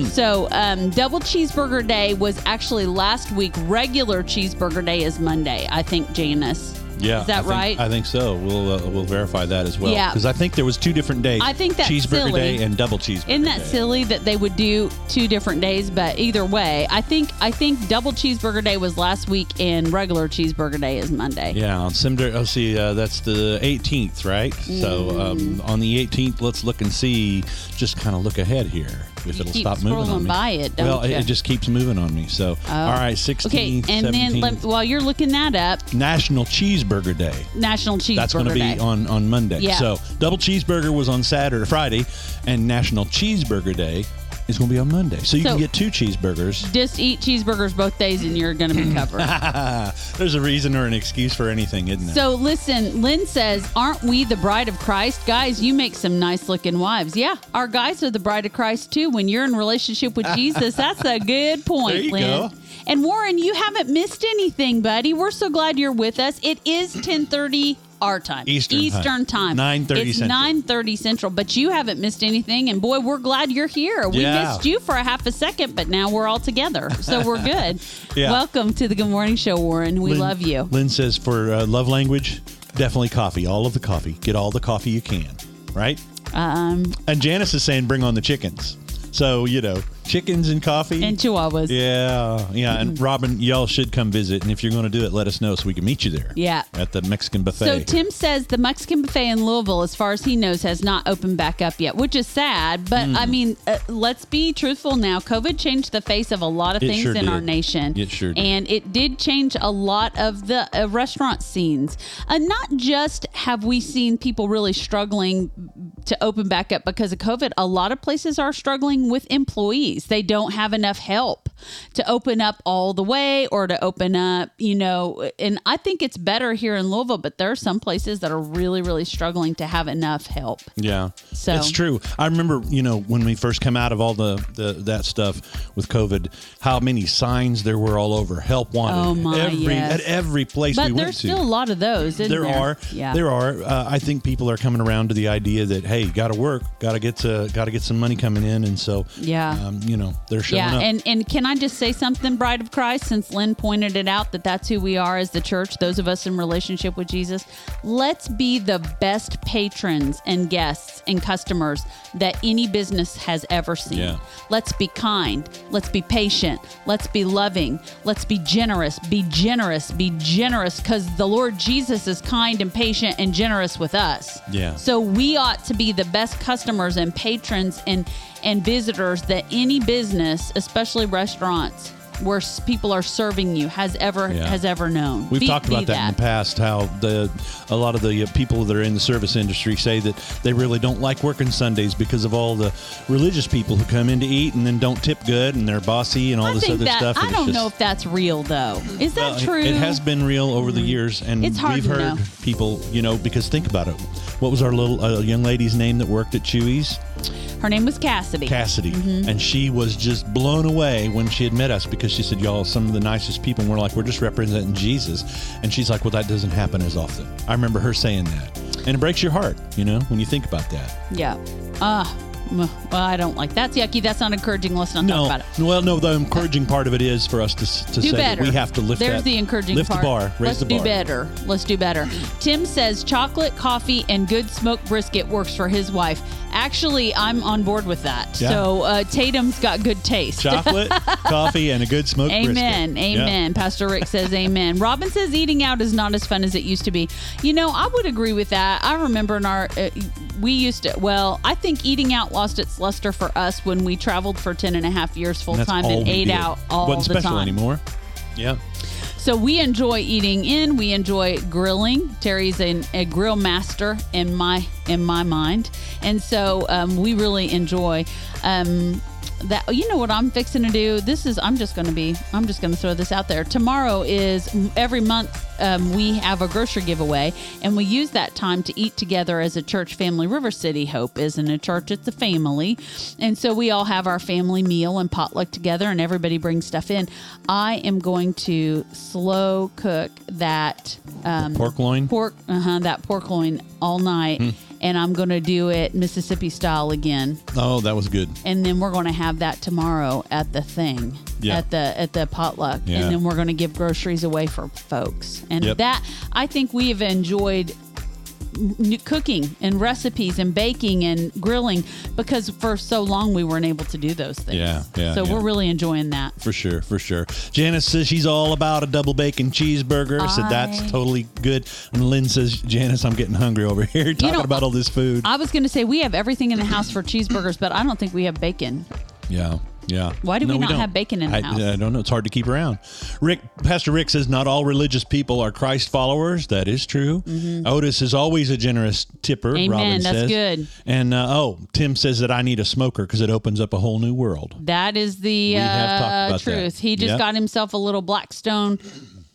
So um, double cheeseburger day was actually last week. Regular cheeseburger day is Monday. I think Janice.
Yeah,
Is that
I think-
right?
I think so. We'll uh, we'll verify that as well.
Yeah.
because I think there was two different days.
I think that's
cheeseburger
silly.
day and double cheeseburger.
Isn't that
day.
silly that they would do two different days? But either way, I think I think double cheeseburger day was last week and regular cheeseburger day is Monday.
Yeah, on Simder. Oh, see, uh, that's the 18th, right? So
Mm.
um, on the 18th, let's look and see. Just kind of look ahead here if it'll
keep
stop moving on me.
by it, don't
well, it, it just keeps moving on me. So oh. all right, 16th,
Okay, and
17th,
then let, while you're looking that up,
National Cheeseburger Day.
National Cheeseburger
That's going to be
Day.
on on Monday.
Yeah.
So double cheeseburger was on Saturday, Friday, and National Cheeseburger Day is going to be on Monday. So you
So-
can get two cheeseburgers.
Just eat cheeseburgers both days and you're going to be <laughs> covered. <laughs>
There's a reason or an excuse for anything, isn't there?
so listen, Lynn says, "Aren't we the bride of Christ, guys? You make some nice looking wives. Yeah, our guys are the bride of Christ too. When you're in relationship with Jesus, <laughs> that's a good point,
There you
Lynn."
go.
And Warren, you haven't missed anything, buddy. We're so glad you're with us. It is 10:30 our time.
Eastern time.
Eastern time.
9:30
It's
Central.
9:30 Central, but you haven't missed anything and boy, we're glad you're here. We
Yeah.
missed you for a half a second, but now we're all together. So we're <laughs> good.
Yeah.
Welcome to the Good Morning Show, Warren. We
Lynn-
love you.
Lynn says for uh, love language, definitely coffee. All of the coffee. Get all the coffee you can. Right?
Um
And Janice is saying bring on the chickens. So, you know, chickens and coffee.
and chihuahuas.
yeah, yeah. And Robin, y'all should come visit. And if you're going to do it, let us know so we can meet you there.
Yeah.
At the Mexican buffet.
So Tim says the Mexican buffet in Louisville, as far as he knows, has not opened back up yet, which is sad. But
Hmm.
I mean, uh, let's be truthful now. COVID changed the face of a lot of
It
things
sure
in our nation.
It sure did.
And it did change a lot of the uh, restaurant scenes. Uh, not just have we seen people really struggling to open back up because of COVID, a lot of places are struggling with employees. They don't have enough help to open up all the way or to open up, you know. And I think it's better here in Louisville, but there are some places that are really, really struggling to have enough help.
Yeah,
So-
it's true. I remember, you know, when we first come out of all the, the that stuff with COVID, how many signs there were all over "Help Wanted."
Oh, my,
Every
yes.
at every place
But
we went
there's
to.
still a lot of those. Isn't
there,
there
are,
Yeah.
there are. Uh, I think people are coming around to the idea that hey, got to work, got to get to, got to get some money coming in, and so
Yeah.
um, you know, they're showing
yeah,
up.
and and can I I just say something, Bride of Christ, since Lynn pointed it out that that's who we are as the church, those of us in relationship with Jesus? Let's be the best patrons and guests and customers that any business has ever seen.
Yeah.
Let's be kind. Let's be patient. Let's be loving. Let's be generous. Be generous. Be generous because the Lord Jesus is kind and patient and generous with us.
Yeah.
So we ought to be the best customers and patrons and and visitors that any business, especially restaurants, where people are serving you, has ever
Yeah.
has ever known.
We've
Be-
talked about that, in the past. How the a lot of the uh, people that are in the service industry say that they really don't like working Sundays because of all the religious people who come in to eat and then don't tip good and they're bossy and all
I
this other
that
stuff.
I don't
just-
know if that's real though. Is that
Well,
true?
It has been real over the years, and
It's hard
we've
to
heard
know.
people, you know, because think about it. What was our little uh, young lady's name that worked at Chuy's?
Her name was Cassidy.
Cassidy,
Mm-hmm.
and she was just blown away when she had met us because she said, "Y'all, some of the nicest people." And we're like, "We're just representing Jesus," and she's like, "Well, that doesn't happen as often." I remember her saying that, and it breaks your heart, you know, when you think about that.
Yeah. Ah. Well, I don't like that's yucky. That's not encouraging. Let's not
No,
talk about it.
well, no. The encouraging part of it is for us to to
do
say
better.
we have to lift
There's
that,
the encouraging
lift
part.
the bar, raise
Let's
the
do better. Let's do better. Tim says chocolate, coffee, and good smoked brisket works for his wife. Actually, I'm on board with that.
Yeah.
So uh, Tatum's got good taste.
Chocolate, <laughs> coffee, and a good smoked
Amen.
brisket. Yeah.
Amen. Pastor Rick says amen. <laughs> Robin says eating out is not as fun as it used to be. You know, I would agree with that. I remember in our, uh, we used to, well, I think eating out lost its luster for us when we traveled for 10 and a half years full
and
time and ate
did.
out all
Wasn't
the
special
time.
anymore. Yeah.
So we enjoy eating in. We enjoy grilling. Terry's an, a grill master in my in my mind, and so um, we really enjoy um, that. You know what I'm fixing to do? This is I'm just going to be I'm just going to throw this out there. Tomorrow is every month um, we have a grocery giveaway, and we use that time to eat together as a church family. River City Hope isn't a church; it's a family, and so we all have our family meal and potluck together, and everybody brings stuff in. I am going to slow cook that um,
Pork loin.
pork, uh-huh, that pork loin all night,
Hmm.
And I'm going to do it Mississippi style again,
Oh, that was good.
and then we're going to have that tomorrow at the thing,
Yeah.
at the at the potluck,
Yeah.
and then we're going to give groceries away for folks, and
Yep.
that I think we have enjoyed cooking and recipes and baking and grilling because for so long we weren't able to do those things.
Yeah, yeah,
So
yeah.
we're really enjoying that.
For sure, for sure. Janice says she's all about a double bacon cheeseburger. I said that's totally good. And Lynn says, Janice, I'm getting hungry over here <laughs> talking
know,
about all this food.
I was going to say we have everything in the house for cheeseburgers, but I don't think we have bacon.
yeah, yeah.
Why do we not have bacon in the
I,
house?
I don't know. It's hard to keep around. Rick, Pastor Rick says not all religious people are Christ followers. That is true. Otis is always a generous tipper.
Mm-hmm. Amen.
Robin
That's
says.
good.
And uh, oh, Tim says that I need a smoker because it opens up a whole new world.
That is the uh, truth.
that.
He just
Yep.
got himself a little Blackstone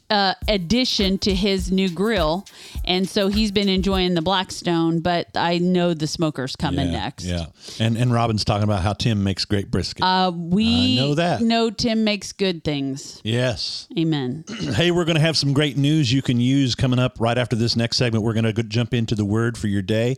uh, addition to his new grill, and so he's been enjoying the Blackstone. But I know the smoker's coming
yeah,
next.
Yeah. And and Robin's talking about how Tim makes great brisket.
Uh, we
I know that.
know Tim makes good things.
yes.
Amen. <clears throat>
Hey, we're going to have some great news you can use coming up right after this next segment. We're going to jump into the word for your day,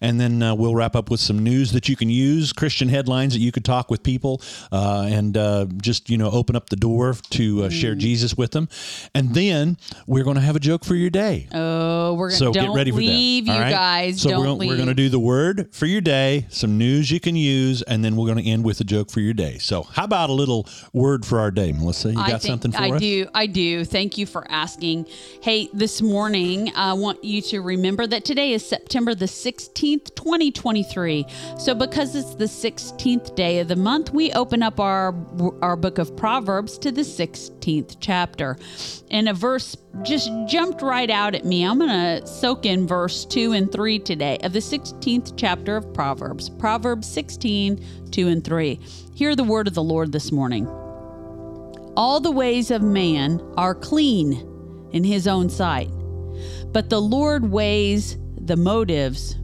and then uh, we'll wrap up with some news that you can use, Christian headlines that you could talk with people, uh, and uh, just you know open up the door to uh, share Jesus with them. And then we're going to have a joke for your day.
Oh, we're gonna
So get ready for
leave,
that.
you
all right?
guys.
So
don't
we're, gonna- we're going to do the word for your day, some news you can use, and then we're going to end with a joke for your day. So how about a little word for our day, Melissa? You got
think
something for
I
us?
I do. I do. Thank you for asking. Hey, this morning, I want you to remember that today is September the 16th, 2023. So, because it's the 16th day of the month, we open up our, our book of Proverbs to the 16th chapter. And a verse just jumped right out at me. I'm going to soak in verse 2 and 3 today of the 16th chapter of Proverbs. Proverbs 16, 2 and 3. Hear the word of the Lord this morning. All the ways of man are clean in his own sight, but the Lord weighs the motives.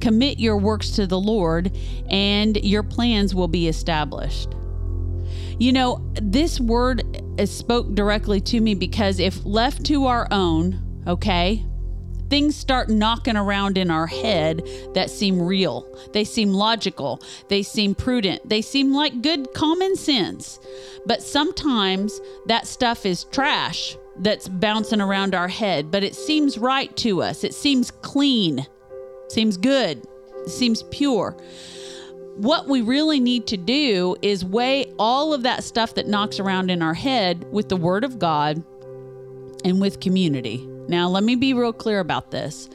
Commit your works to the Lord, and your plans will be established. You know, this word spoke directly to me because if left to our own, okay, things start knocking around in our head that seem real. They seem logical. They seem prudent. They seem like good common sense. But sometimes that stuff is trash that's bouncing around our head, but it seems right to us. It seems clean, seems good, seems pure what we really need to do is weigh all of that stuff that knocks around in our head with the Word of God and with community. Now, let me be real clear about this.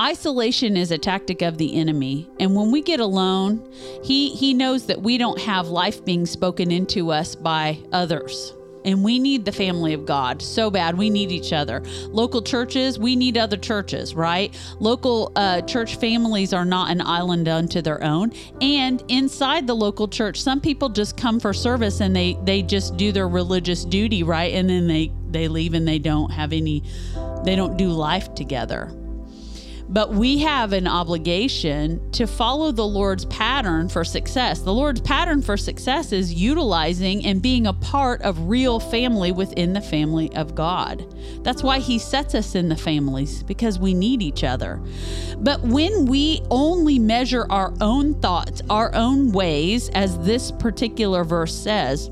Isolation is a tactic of the enemy, and when we get alone, he he knows that we don't have life being spoken into us by others. And we need the family of God so bad. We need each other. Local churches, we need other churches, right? Local uh, church families are not an island unto their own. And inside the local church, some people just come for service and they they just do their religious duty, right? And then they they leave and they don't have any, they don't do life together. But we have an obligation to follow the Lord's pattern for success. The Lord's pattern for success is utilizing and being a part of real family within the family of God. That's why He sets us in the families because we need each other. But when we only measure our own thoughts, our own ways, as this particular verse says,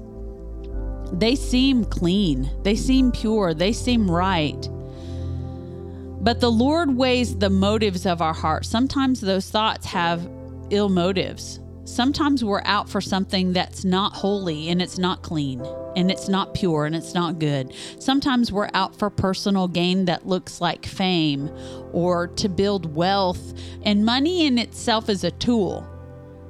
they seem clean, they seem pure, they seem right. But the Lord weighs the motives of our heart. Sometimes those thoughts have ill motives. Sometimes we're out for something that's not holy and it's not clean and it's not pure and it's not good. Sometimes we're out for personal gain that looks like fame or to build wealth. And money in itself is a tool.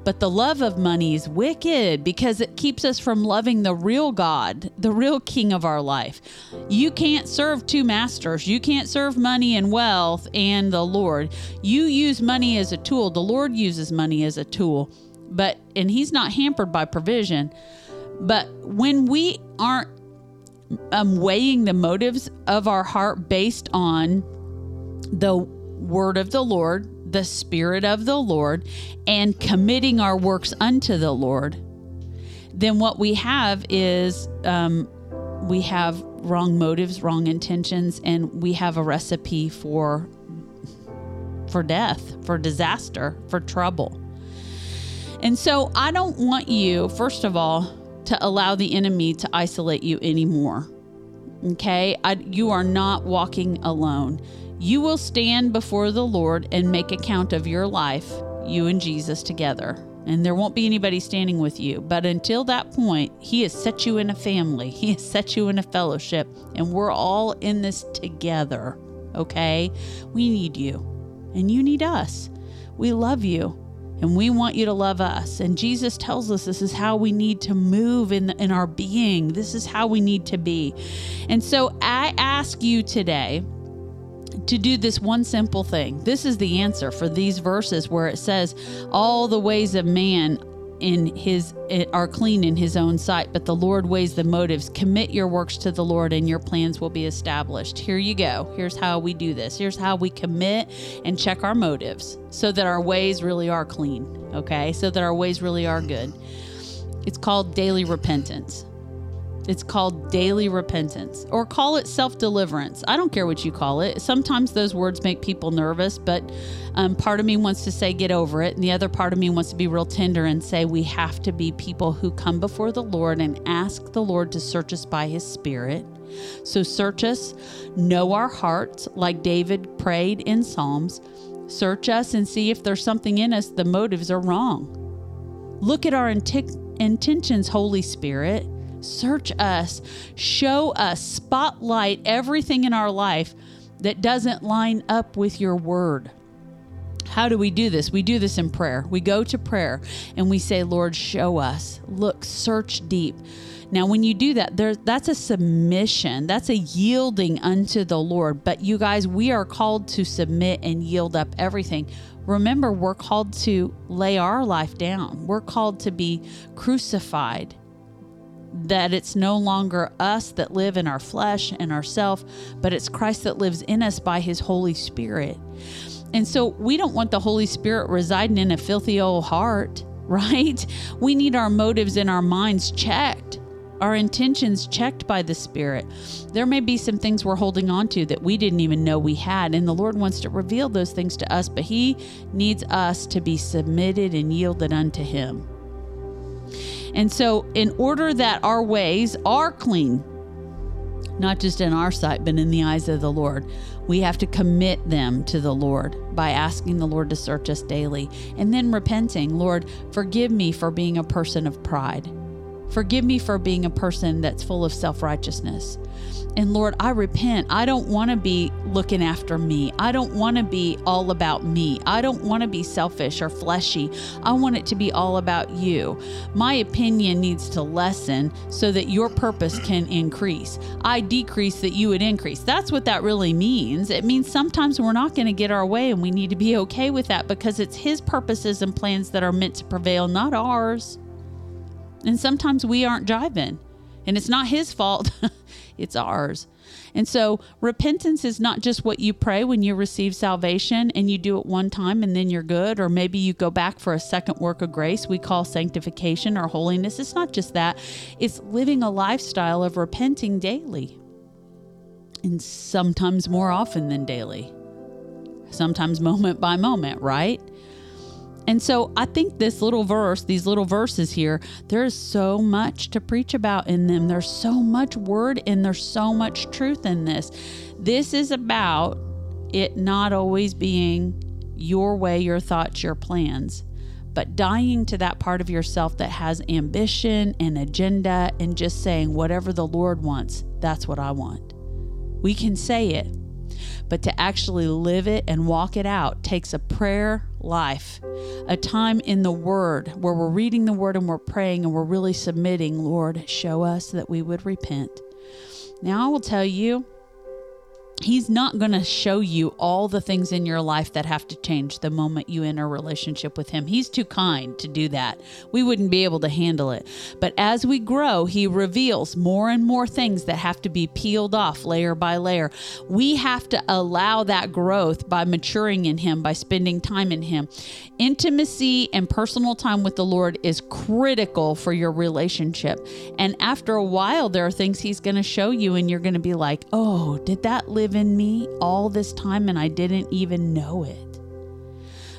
But the love of money is wicked because it keeps us from loving the real God, the real King of our life. You can't serve two masters. You can't serve money and wealth and the Lord. You use money as a tool. The Lord uses money as a tool. But, and He's not hampered by provision. But when we aren't um, weighing the motives of our heart based on the word of the Lord, the Spirit of the Lord and committing our works unto the Lord, then what we have is um, we have wrong motives, wrong intentions, and we have a recipe for for death, for disaster, for trouble. And so I don't want you, first of all, to allow the enemy to isolate you anymore. Okay? I, you are not walking alone. You will stand before the Lord and make account of your life, you and Jesus together. And there won't be anybody standing with you. But until that point, He has set you in a family, <laughs> He has set you in a fellowship, and we're all in this together. Okay? We need you, and you need us. We love you and we want you to love us. And Jesus tells us this is how we need to move in, in our being. This is how we need to be. And so I ask you today to do this one simple thing. This is the answer for these verses where it says, All the ways of man in his eh, are clean in his own sight but the lord weighs the motives. Commit your works to the lord and your plans will be established. Here you go. Here's how we do this. Here's how we commit and check our motives so that our ways really are clean okay? So that our ways really are good. It's called daily repentance it's called daily repentance or call it self deliverance. I don't care what you call it. Sometimes those words make people nervous, but um, part of me wants to say get over it. And the other part of me wants to be real tender and say we have to be people who come before the Lord and ask the Lord to search us by his spirit. So search us, know our hearts, like David prayed in Psalms. Search us and see if there's something in us, the motives are wrong. Look at our intentions, Holy Spirit Search us, show us, spotlight everything in our life that doesn't line up with your word. How do we do this? We do this in prayer. We go to prayer and we say, Lord, show us. Look, search deep. Now, when you do that, there, that's a submission. That's a yielding unto the Lord. But you guys, we are called to submit and yield up everything. Remember, we're called to lay our life down. We're called to be crucified that it's no longer us that live in our flesh and ourself, but it's Christ that lives in us by his Holy Spirit. And so we don't want the Holy Spirit residing in a filthy old heart, <laughs> right? We need our motives and our minds checked. our intentions checked by the Spirit. There may be some things we're holding on to that we didn't even know we had, and the Lord wants to reveal those things to us, but He needs us to be submitted and yielded unto Him. And so, in order that our ways are clean, not just in our sight, but in the eyes of the Lord, we have to commit them to the Lord by asking the Lord to search us daily and then repenting. Lord, forgive me for being a person of pride. Forgive me for being a person that's full of self righteousness. And Lord, I repent. I don't want to be looking after me. I don't want to be all about me. I don't want to be selfish or fleshy. I want it to be all about you. My opinion needs to lessen so that your purpose can increase. I decrease that you would increase. That's what that really means. It means sometimes we're not going to get our way and we need to be okay with that because it's His purposes and plans that are meant to prevail, not ours. And sometimes we aren't jiving. And it's not his fault, <laughs> it's ours. And so repentance is not just what you pray when you receive salvation and you do it one time and then you're good, or maybe you go back for a second work of grace we call sanctification or holiness. It's not just that, it's living a lifestyle of repenting daily. And sometimes more often than daily, sometimes moment by moment, right? And so I think this little verse, these little verses here, there's so much to preach about in them. There's so much word and there's so much truth in this. This is about it not always being your way, your thoughts, your plans, but dying to that part of yourself that has ambition and agenda and just saying, whatever the Lord wants, that's what I want. We can say it, but to actually live it and walk it out takes a prayer life, a time in the Word where we're reading the Word and we're praying and we're really submitting, Lord, show us that we would repent. Now, I will tell you, He's not going to show you all the things in your life that have to change the moment you enter a relationship with Him. He's too kind to do that. We wouldn't be able to handle it. But as we grow, He reveals more and more things that have to be peeled off layer by layer. We have to allow that growth by maturing in Him, by spending time in Him. Intimacy and personal time with the Lord is critical for your relationship. And after a while, there are things He's going to show you, and you're going to be like, oh, did that live? In me all this time and I didn't even know it.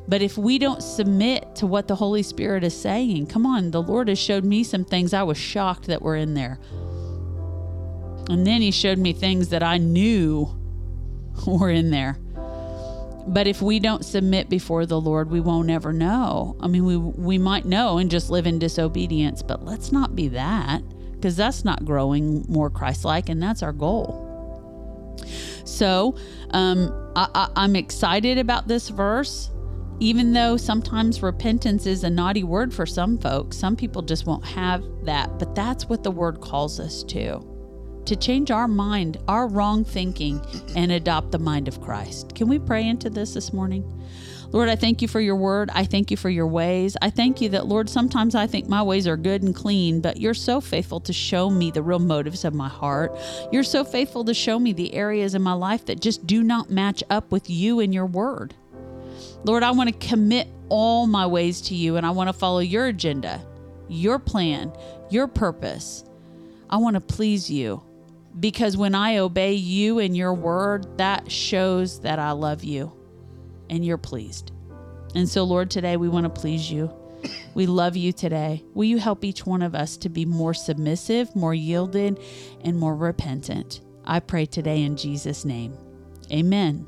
But if we don't submit to what the Holy Spirit is saying, come on, the Lord has showed me some things I was shocked that were in there. And then He showed me things that I knew <laughs> were in there. But if we don't submit before the Lord, we won't ever know. I mean, we, we might know and just live in disobedience, but let's not be that because that's not growing more Christ like, and that's our goal. So um, I, I, I'm excited about this verse even though sometimes repentance is a naughty word for some folks, some people just won't have that. But that's what the word calls us to to change our mind, our wrong thinking, and adopt the mind of Christ. Can we pray into this this morning? Lord, I thank you for your word. I thank you for your ways. I thank you that, Lord, sometimes I think my ways are good and clean, but you're so faithful to show me the real motives of my heart. You're so faithful to show me the areas in my life that just do not match up with you and your word. Lord, I want to commit all my ways to you and I want to follow your agenda, your plan, your purpose. I want to please you because when I obey you and your word, that shows that I love you and you're pleased. And so, Lord, today we want to please you. We love you today. Will you help each one of us to be more submissive, more yielded, and more repentant? I pray today in Jesus' name. Amen.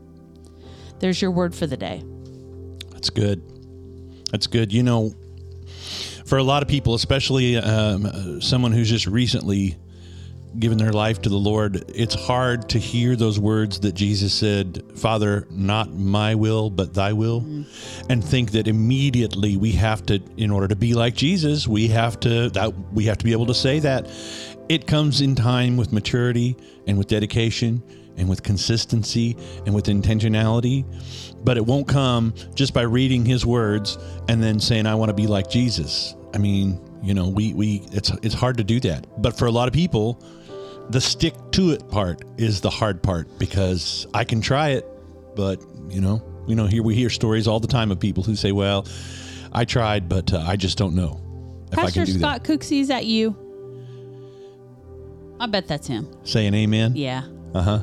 There's your word for the day.
That's good. That's good. You know, for a lot of people, especially um, someone who's just recently given their life to the Lord, it's hard to hear those words that Jesus said, Father, not my will, but thy will, mm-hmm. and think that immediately we have to, in order to be like Jesus, we have to that we have to be able to say that. It comes in time with maturity and with dedication and with consistency and with intentionality, but it won't come just by reading his words and then saying, I want to be like Jesus. I mean, you know, we, we it's it's hard to do that. But for a lot of people, the stick to it part is the hard part because I can try it, but you know, you know, here we hear stories all the time of people who say, "Well, I tried, but uh, I just don't know
if Pastor I can do Scott that." Cooksey, is that you? I bet that's him.
saying amen.
Yeah.
Uh huh.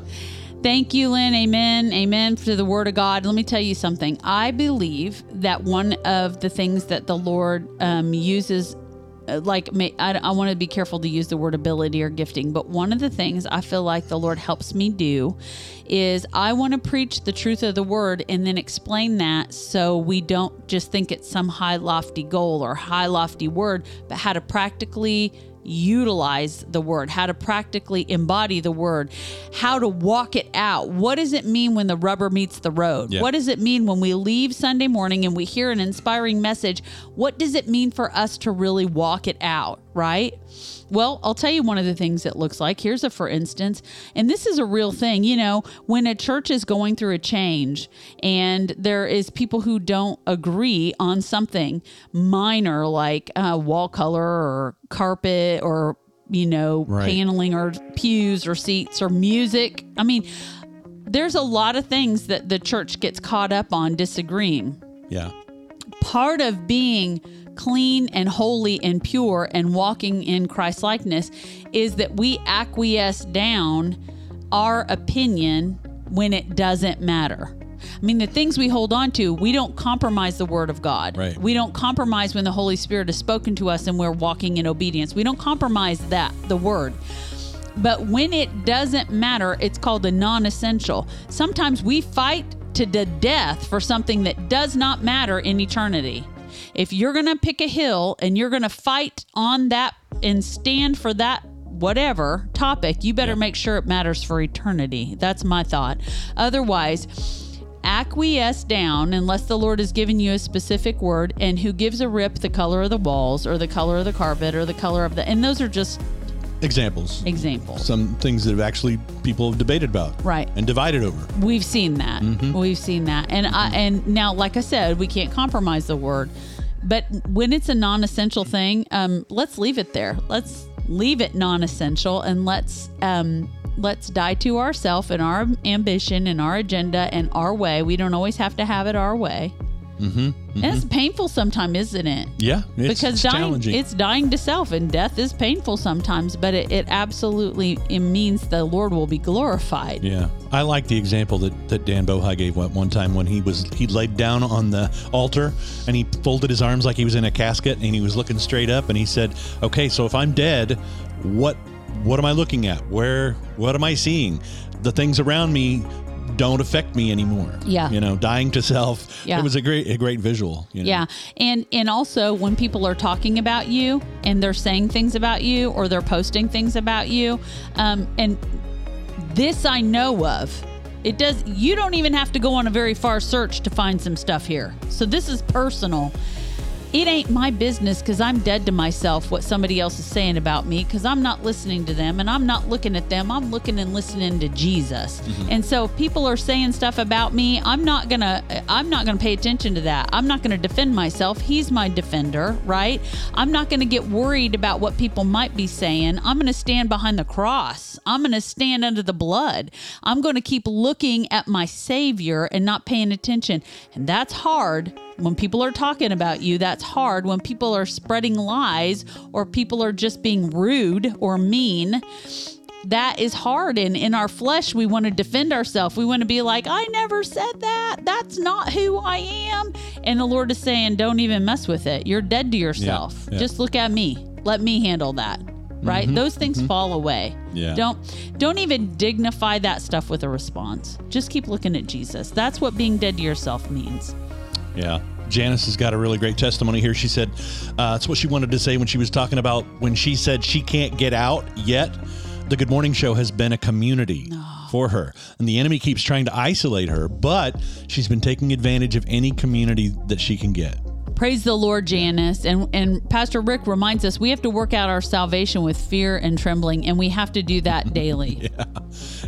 Thank you, Lynn. Amen. Amen to the word of God. Let me tell you something. I believe that one of the things that the Lord um, uses, like, I, I want to be careful to use the word ability or gifting, but one of the things I feel like the Lord helps me do is I want to preach the truth of the word and then explain that so we don't just think it's some high, lofty goal or high, lofty word, but how to practically utilize the word, how to practically embody the word, how to walk it out. What does it mean when the rubber meets the road?
Yeah.
What does it mean when we leave Sunday morning and we hear an inspiring message? What does it mean for us to really walk it out, right? Well, I'll tell you one of the things it looks like. Here's a for instance, and this is a real thing. You know, when a church is going through a change and there is people who don't agree on something minor like uh, wall color or carpet or you know
Right.
paneling or pews or seats or music. I mean, there's a lot of things that the church gets caught up on disagreeing
Yeah.
Part of being clean and holy and pure and walking in Christ likeness is that we acquiesce down our opinion when it doesn't matter. I mean, the things we hold on to, we don't compromise the word of God.
Right.
We don't compromise when the Holy Spirit has spoken to us and we're walking in obedience. We don't compromise that, the word. But when it doesn't matter, it's called a non essential. Sometimes we fight to the death for something that does not matter in eternity. If you're going to pick a hill and you're going to fight on that and stand for that whatever topic, you better make sure it matters for eternity. That's my thought. Otherwise, acquiesce down unless the Lord has given you a specific word and who gives a rip the color of the walls or the color of the carpet or the color of the and those are just
Examples.
examples.
Some things that have actually people have debated about.
Right.
And divided over.
We've seen that. We've seen that. And I and now like I said, we can't compromise the word. But when it's a non-essential thing, um, let's leave it there. Let's leave it non-essential and let's um let's die to ourself and our ambition and our agenda and our way. We don't always have to have it our way. Mm-hmm, And it's painful sometimes, isn't it?
Yeah. It's,
because
it's
dying
challenging.
it's dying to self and death is painful sometimes but it, it absolutely it means the lord will be glorified
Yeah, I like the example that, that Dan Bohi gave one time when he was he laid down on the altar and he folded his arms like he was in a casket and he was looking straight up and he said, "Okay, so if I'm dead, what what am I looking at? Where what am I seeing? The things around me don't affect me anymore."
Yeah.
you know, dying to self.
Yeah.
it was a great a great visual. you know?
Yeah. And and also when people are talking about you and they're saying things about you or they're posting things about you, um, and this I know of. It does you don't even have to go on a very far search to find some stuff here. So this is personal. It ain't my business because I'm dead to myself what somebody else is saying about me because I'm not listening to them and I'm not looking at them. I'm looking and listening to Jesus. Mm-hmm. And so if people are saying stuff about me, I'm not gonna I'm not gonna pay attention to that. I'm not gonna defend myself. He's my defender, right? I'm not gonna get worried about what people might be saying. I'm gonna stand behind the cross. I'm gonna stand under the blood. I'm gonna keep looking at my Savior and not paying attention. And that's hard when people are talking about you, that's hard. When people are spreading lies or people are just being rude or mean, that is hard. And in our flesh, we want to defend ourselves. We want to be like, I never said that. That's not who I am. And the Lord is saying, don't even mess with it. You're dead to yourself.
yeah.
Just look at me. Let me handle that. Right? Mm-hmm, Those things mm-hmm. fall away.
Yeah.
Don't don't even dignify that stuff with a response. Just keep looking at Jesus. That's what being dead to yourself means.
Yeah. Janice has got a really great testimony here. She said uh, that's what she wanted to say when she was talking about when she said she can't get out yet. The Good Morning Show has been a community for her, and the enemy keeps trying to isolate her, but she's been taking advantage of any community that she can get.
Praise the Lord, Janice. And and Pastor Rick reminds us we have to work out our salvation with fear and trembling, and we have to do that <laughs> daily.
Yeah.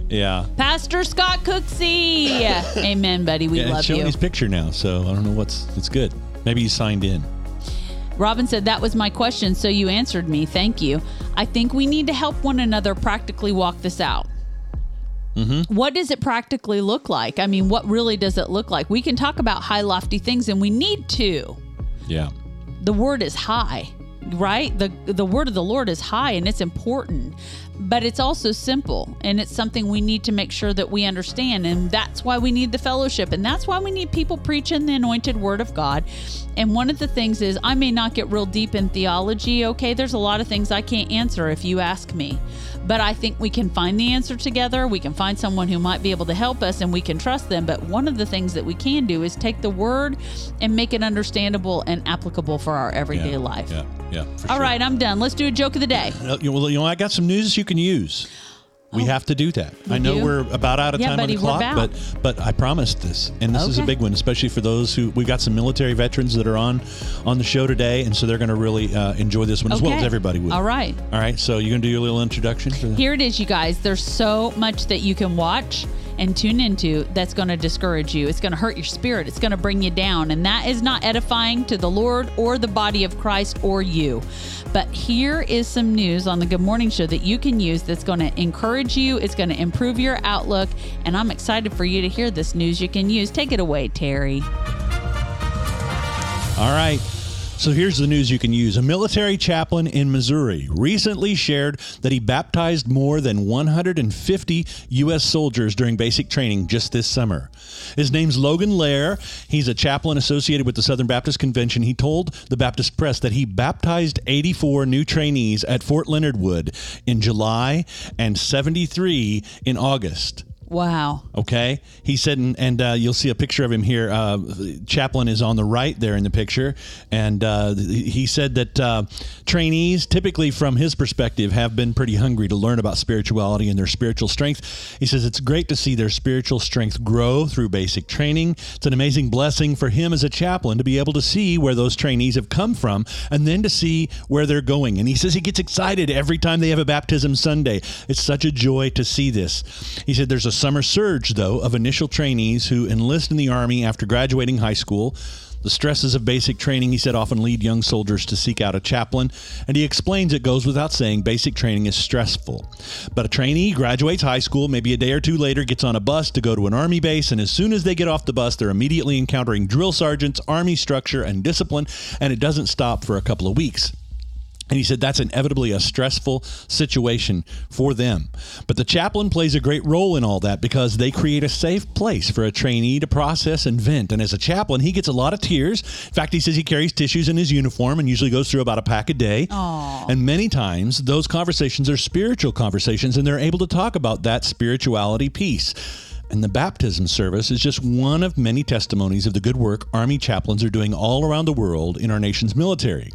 yeah.
Pastor Scott Cooksey. <laughs> Amen, buddy. We
yeah
love
showing
you.
his picture now, so I don't know what's. It's good. Maybe he's signed in.
Robin said that was my question, so you answered me. Thank you. I think we need to help one another practically walk this out.
Mm-hmm.
What does it practically look like? I mean, what really does it look like? We can talk about high, lofty things, and we need to.
Yeah.
the word is high right the the word of the lord is high and it's important but it's also simple and it's something we need to make sure that we understand and that's why we need the fellowship and that's why we need people preaching the anointed word of god. And one of the things is i may not get real deep in theology okay? There's a lot of things i can't answer if you ask me. But i think we can find the answer together we can find someone who might be able to help us and we can trust them. But one of the things that we can do is take the word and make it understandable and applicable for our everyday
yeah,
life.
Yeah, yeah. for
all
sure.
right i'm done. Let's do a joke of the day.
Uh, Well, you know, I got some news you can use. We have to do that. I know
Oh. do?
we're about out of
Yeah,
time
buddy,
on the clock, but but I promised this, and this is a big one, especially for those who we've got some military veterans that are on on the show today, and so they're going to really uh, enjoy this one as well as everybody will.
all right
All right. So you're going to do your little introduction
Here it is, you guys. There's so much that you can watch and tune into that's going to discourage you. It's going to hurt your spirit. It's going to bring you down. And that is not edifying to the Lord or the body of Christ or you. But here is some news on the Good Morning Show that you can use that's going to encourage you. It's going to improve your outlook. And I'm excited for you to hear this news you can use. Take it away, Terry.
All right. So here's the news you can use. A military chaplain in Missouri recently shared that he baptized more than 150 U.S. soldiers during basic training just this summer. His name's Logan Lair. He's a chaplain associated with the Southern Baptist Convention. He told the Baptist Press that he baptized 84 new trainees at Fort Leonard Wood in July and 73 in August.
Wow.
Okay, he said, and, and uh, you'll see a picture of him here. Uh, is on the right there in the picture, and uh, he said that uh, trainees, typically from his perspective, have been pretty hungry to learn about spirituality and their spiritual strength. He says it's great to see their spiritual strength grow through basic training. It's an amazing blessing for him as a chaplain to be able to see where those trainees have come from, and then to see where they're going. And he says he gets excited every time they have a baptism Sunday. It's such a joy to see this. He said there's a summer surge, though, of initial trainees who enlist in the Army after graduating high school. The stresses of basic training, he said, often lead young soldiers to seek out a chaplain. And he explains it goes without saying basic training is stressful. But a trainee graduates high school, maybe a day or two later, gets on a bus to go to an Army base. And as soon as they get off the bus, they're immediately encountering drill sergeants, Army structure, and discipline. And it doesn't stop for a couple of weeks. And he said that's inevitably a stressful situation for them. But the chaplain plays a great role in all that because they create a safe place for a trainee to process and vent. And as a chaplain, he gets a lot of tears. In fact, he says he carries tissues in his uniform and usually goes through about a pack a day. Aww. And many times, those conversations are spiritual conversations, and they're able to talk about that spirituality piece. And the baptism service is just one of many testimonies of the good work Army chaplains are doing all around the world in our nation's military.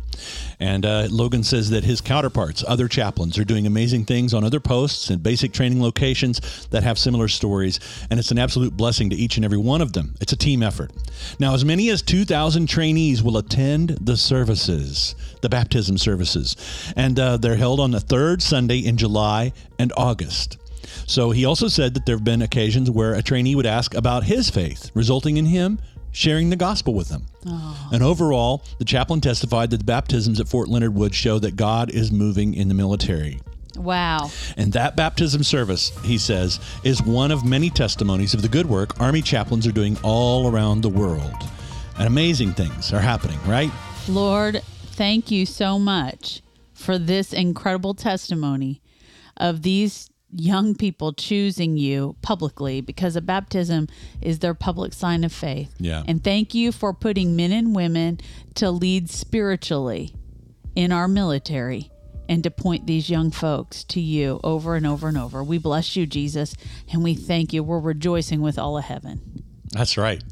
And uh, Logan says that his counterparts, other chaplains, are doing amazing things on other posts and basic training locations that have similar stories. And it's an absolute blessing to each and every one of them. It's a team effort. Now, as many as 2,000 trainees will attend the services, the baptism services. And uh, they're held on the third Sunday in July and August. So he also said that there have been occasions where a trainee would ask about his faith, resulting in him sharing the gospel with them. Oh. And overall, the chaplain testified that the baptisms at Fort Leonard Wood show that God is moving in the military.
Wow.
And that baptism service, he says, is one of many testimonies of the good work Army chaplains are doing all around the world. And amazing things are happening, right?
Lord, thank you so much for this incredible testimony of these young people choosing you publicly because a baptism is their public sign of faith.
Yeah.
And thank you for putting men and women to lead spiritually in our military and to point these young folks to you over and over and over. We bless you, Jesus, and we thank you. We're rejoicing with all of heaven.
That's right.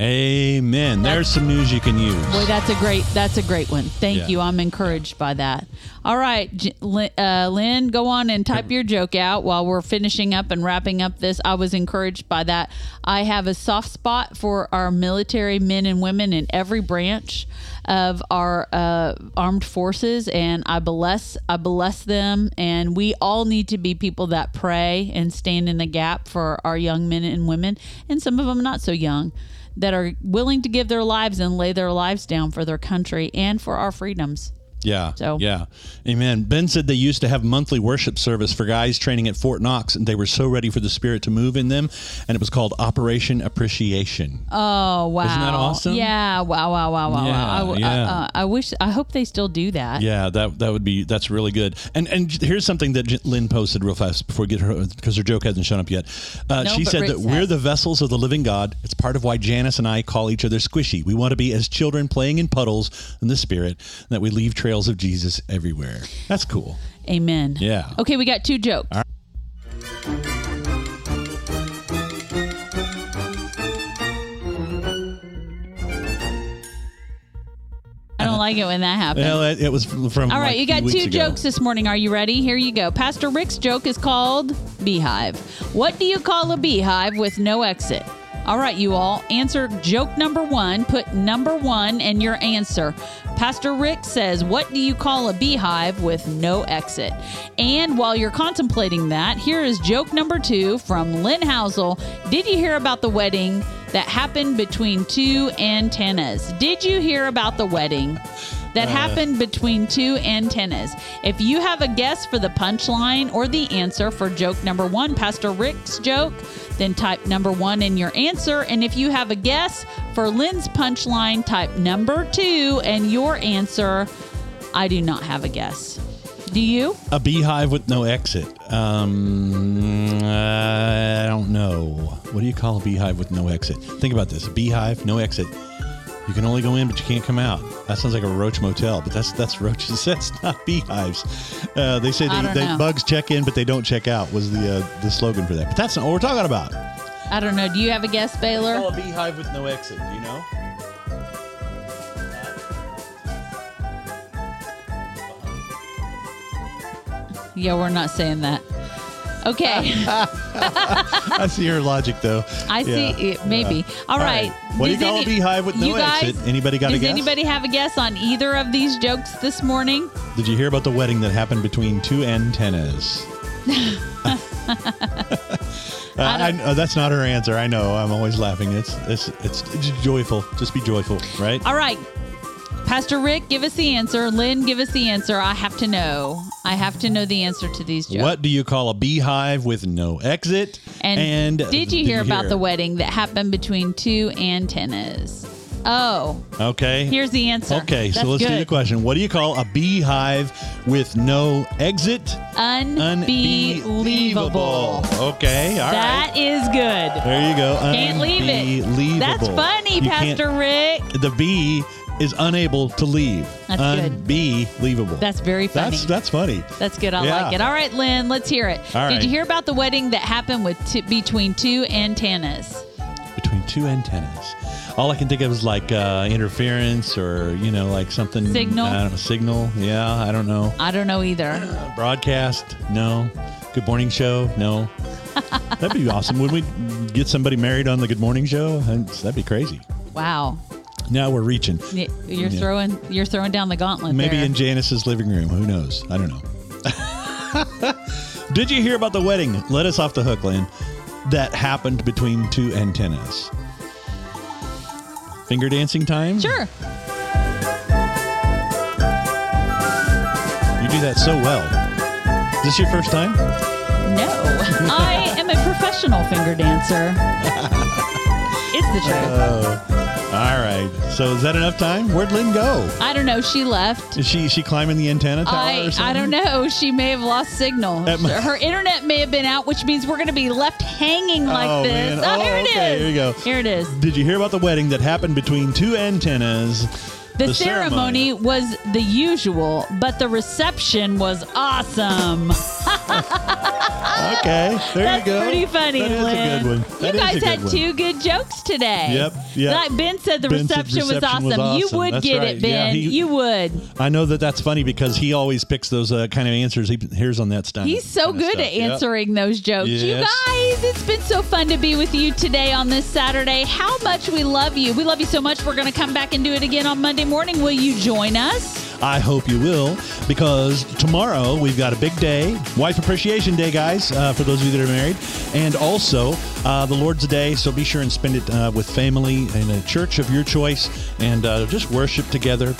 Amen. There's some news you can use.
Boy, that's a great that's a great one. Thank
Yeah.
you. I'm encouraged by that. All right, Lynn, uh, Lynn, go on and type your joke out while we're finishing up and wrapping up this. I was encouraged by that. I have a soft spot for our military men and women in every branch of our uh, armed forces, and I bless I bless them. And we all need to be people that pray and stand in the gap for our young men and women, and some of them not so young that are willing to give their lives and lay their lives down for their country and for our freedoms.
Yeah.
So-
yeah. Amen. Ben said they used to have monthly worship service for guys training at Fort Knox, and they were so ready for the Spirit to move in them, and it was called Operation Appreciation.
Oh wow!
Isn't that awesome?
Yeah! Wow! Wow! Wow! Wow!
Yeah,
wow. I,
yeah.
uh, uh, I wish. I hope they still do that.
Yeah, that that would be that's really good. And and here's something that Lynn posted real fast before we get her because her joke hasn't shown up yet. Uh,
No,
she said
Rick
that we're the vessels of the living God. It's part of why Janice and I call each other squishy. We want to be as children playing in puddles in the Spirit, and that we leave trails of Jesus everywhere. That's cool.
Amen.
Yeah.
Okay, we got two jokes. I don't like it when that happens.
Well, it, it was from.
All right,
like
you got two
ago.
jokes this morning. Are you ready? Here you go. Pastor Rick's joke is called Beehive. What do you call a beehive with no exit? All right, you all, answer joke number one. Put number one in your answer. Pastor Rick says, What do you call a beehive with no exit? And while you're contemplating that, here is joke number two from Lynn Housel. Did you hear about the wedding that happened between two antennas? Did you hear about the wedding? that uh. happened between two antennas. If you have a guess for the punchline or the answer for joke number one, Pastor Rick's joke, then type number one in your answer. And if you have a guess for Lynn's punchline, type number two and your answer. I do not have a guess. Do you?
A beehive with no exit. Um, I don't know. What do you call a beehive with no exit? Think about this: beehive, no exit. You can only go in, but you can't come out. That sounds like a roach motel, but that's that's <laughs> roaches. That's not beehives. Uh, they say
I
they, they bugs check in, but they don't check out. Was the uh, the slogan for that? But that's not what we're talking about.
I don't know. Do you have a guess, Baylor?
Call a beehive with no exit. Do you know?
Yeah, we're not saying that. Okay. <laughs>
I see your logic, though.
I see
Yeah.
it, maybe. All
All
right.
right. What do you call a beehive with no
guys,
exit? Anybody got a guess?
does anybody have a guess on either of these jokes this morning?
Did you hear about the wedding that happened between two antennas? <laughs> <laughs> Uh, I
don't-
uh, that's not her answer. I know. I'm always laughing. It's, it's it's it's joyful. Just be joyful, right?
All right. Pastor Rick, give us the answer. Lynn, give us the answer. I have to know. I have to know the answer to these jokes.
What do you call a beehive with no exit?
And, did you hear <laughs> about the wedding that happened between two antennas? Oh,
Okay.
here's the answer.
Okay, so let's do the question. What do you call a beehive with no exit?
Unbelievable.
Okay, all right.
That is good.
There you go.
Can't leave it. That's funny,
You
Pastor Rick.
The bee is unable to leave.
That's good.
Unbelievable.
That's very funny.
That's that's funny.
That's good. I
Yeah.
like it. All right, Lynn, let's hear it.
All
Did you hear about the wedding that happened with t- between two antennas?
Between two antennas. All I can think of is like uh, interference or you know like something
Signal?
I don't know, signal. Yeah, I don't know.
I don't know either. <sighs>
Broadcast? No. Good morning show? No. <laughs> That'd be awesome. Would we get somebody married on the Good Morning Show? That'd be crazy.
Wow.
Now we're reaching.
You're
Yeah.
throwing you're throwing down the gauntlet.
Maybe
there.
in Janice's living room. Who knows? I don't know. <laughs> Did you hear about the wedding? Let us off the hook, Lynn. That happened between two antennas. Finger dancing time?
Sure.
You do that so well. Is this your first time?
No. <laughs> I am a professional finger dancer. <laughs> it's the truth.
Oh. All right. So is that enough time? Where'd Lynn go?
I don't know. She left.
Is she is she climbing the antenna tower or
I,
something?
I don't know. She may have lost signal.
Mu-
Her internet may have been out, which means we're going to be left hanging like
Oh,
this.
man.
Oh,
Oh,
here it is.
okay. Here you go.
Here it is.
Did you hear about the wedding that happened between two antennas?
The, ceremony, was the usual, but the reception was awesome. <laughs>
Okay, there
That's
you go.
pretty funny,
That is a good one.
You
That is a
guys
good
had
one.
two good jokes today.
Yep, yep.
Like Ben said the
Ben said
reception, was,
reception
awesome.
was
You
awesome.
would
That's
get
right.
it,
Yeah,
Ben.
he-
you would.
I know that that's funny because he always picks those uh, kind of answers he hears on that stuff.
He's so good at answering those jokes. You
Yes.
guys, it's been so fun to be with you today on this Saturday. How much we love you. We love you so much. We're going to come back and do it again on Monday morning. Will you join us?
I hope you will because tomorrow we've got a big day, Wife Appreciation Day, guys, uh, for those of you that are married, and also uh, the Lord's Day. So be sure and spend it uh, with family in a church of your choice and uh, just worship together.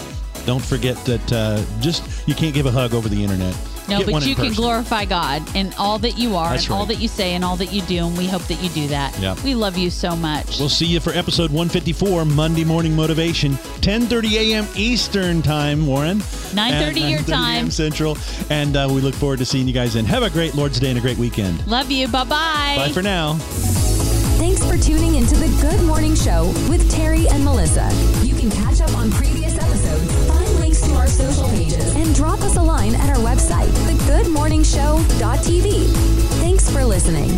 Don't forget that uh, just you can't give a hug over the internet.
No,
Get one
but
in
you can
person.
glorify God in all that you are
That's
and all
right.
that you say and all that you do. And we hope that you do that.
Yep.
We love you so much.
We'll see you for episode 154, Monday Morning Motivation, 10:30 a.m. Eastern Time, Warren.
9:30
And
your
9:30
time.
a.m. Central. And uh, we look forward to seeing you guys And Have a great Lord's Day and a great weekend.
love you. Bye bye.
Bye for now.
Thanks for tuning into the Good Morning Show with Terry and Melissa. You can catch up on previous social pages and drop us a line at our website, thegoodmorningshow.tv. Thanks for listening.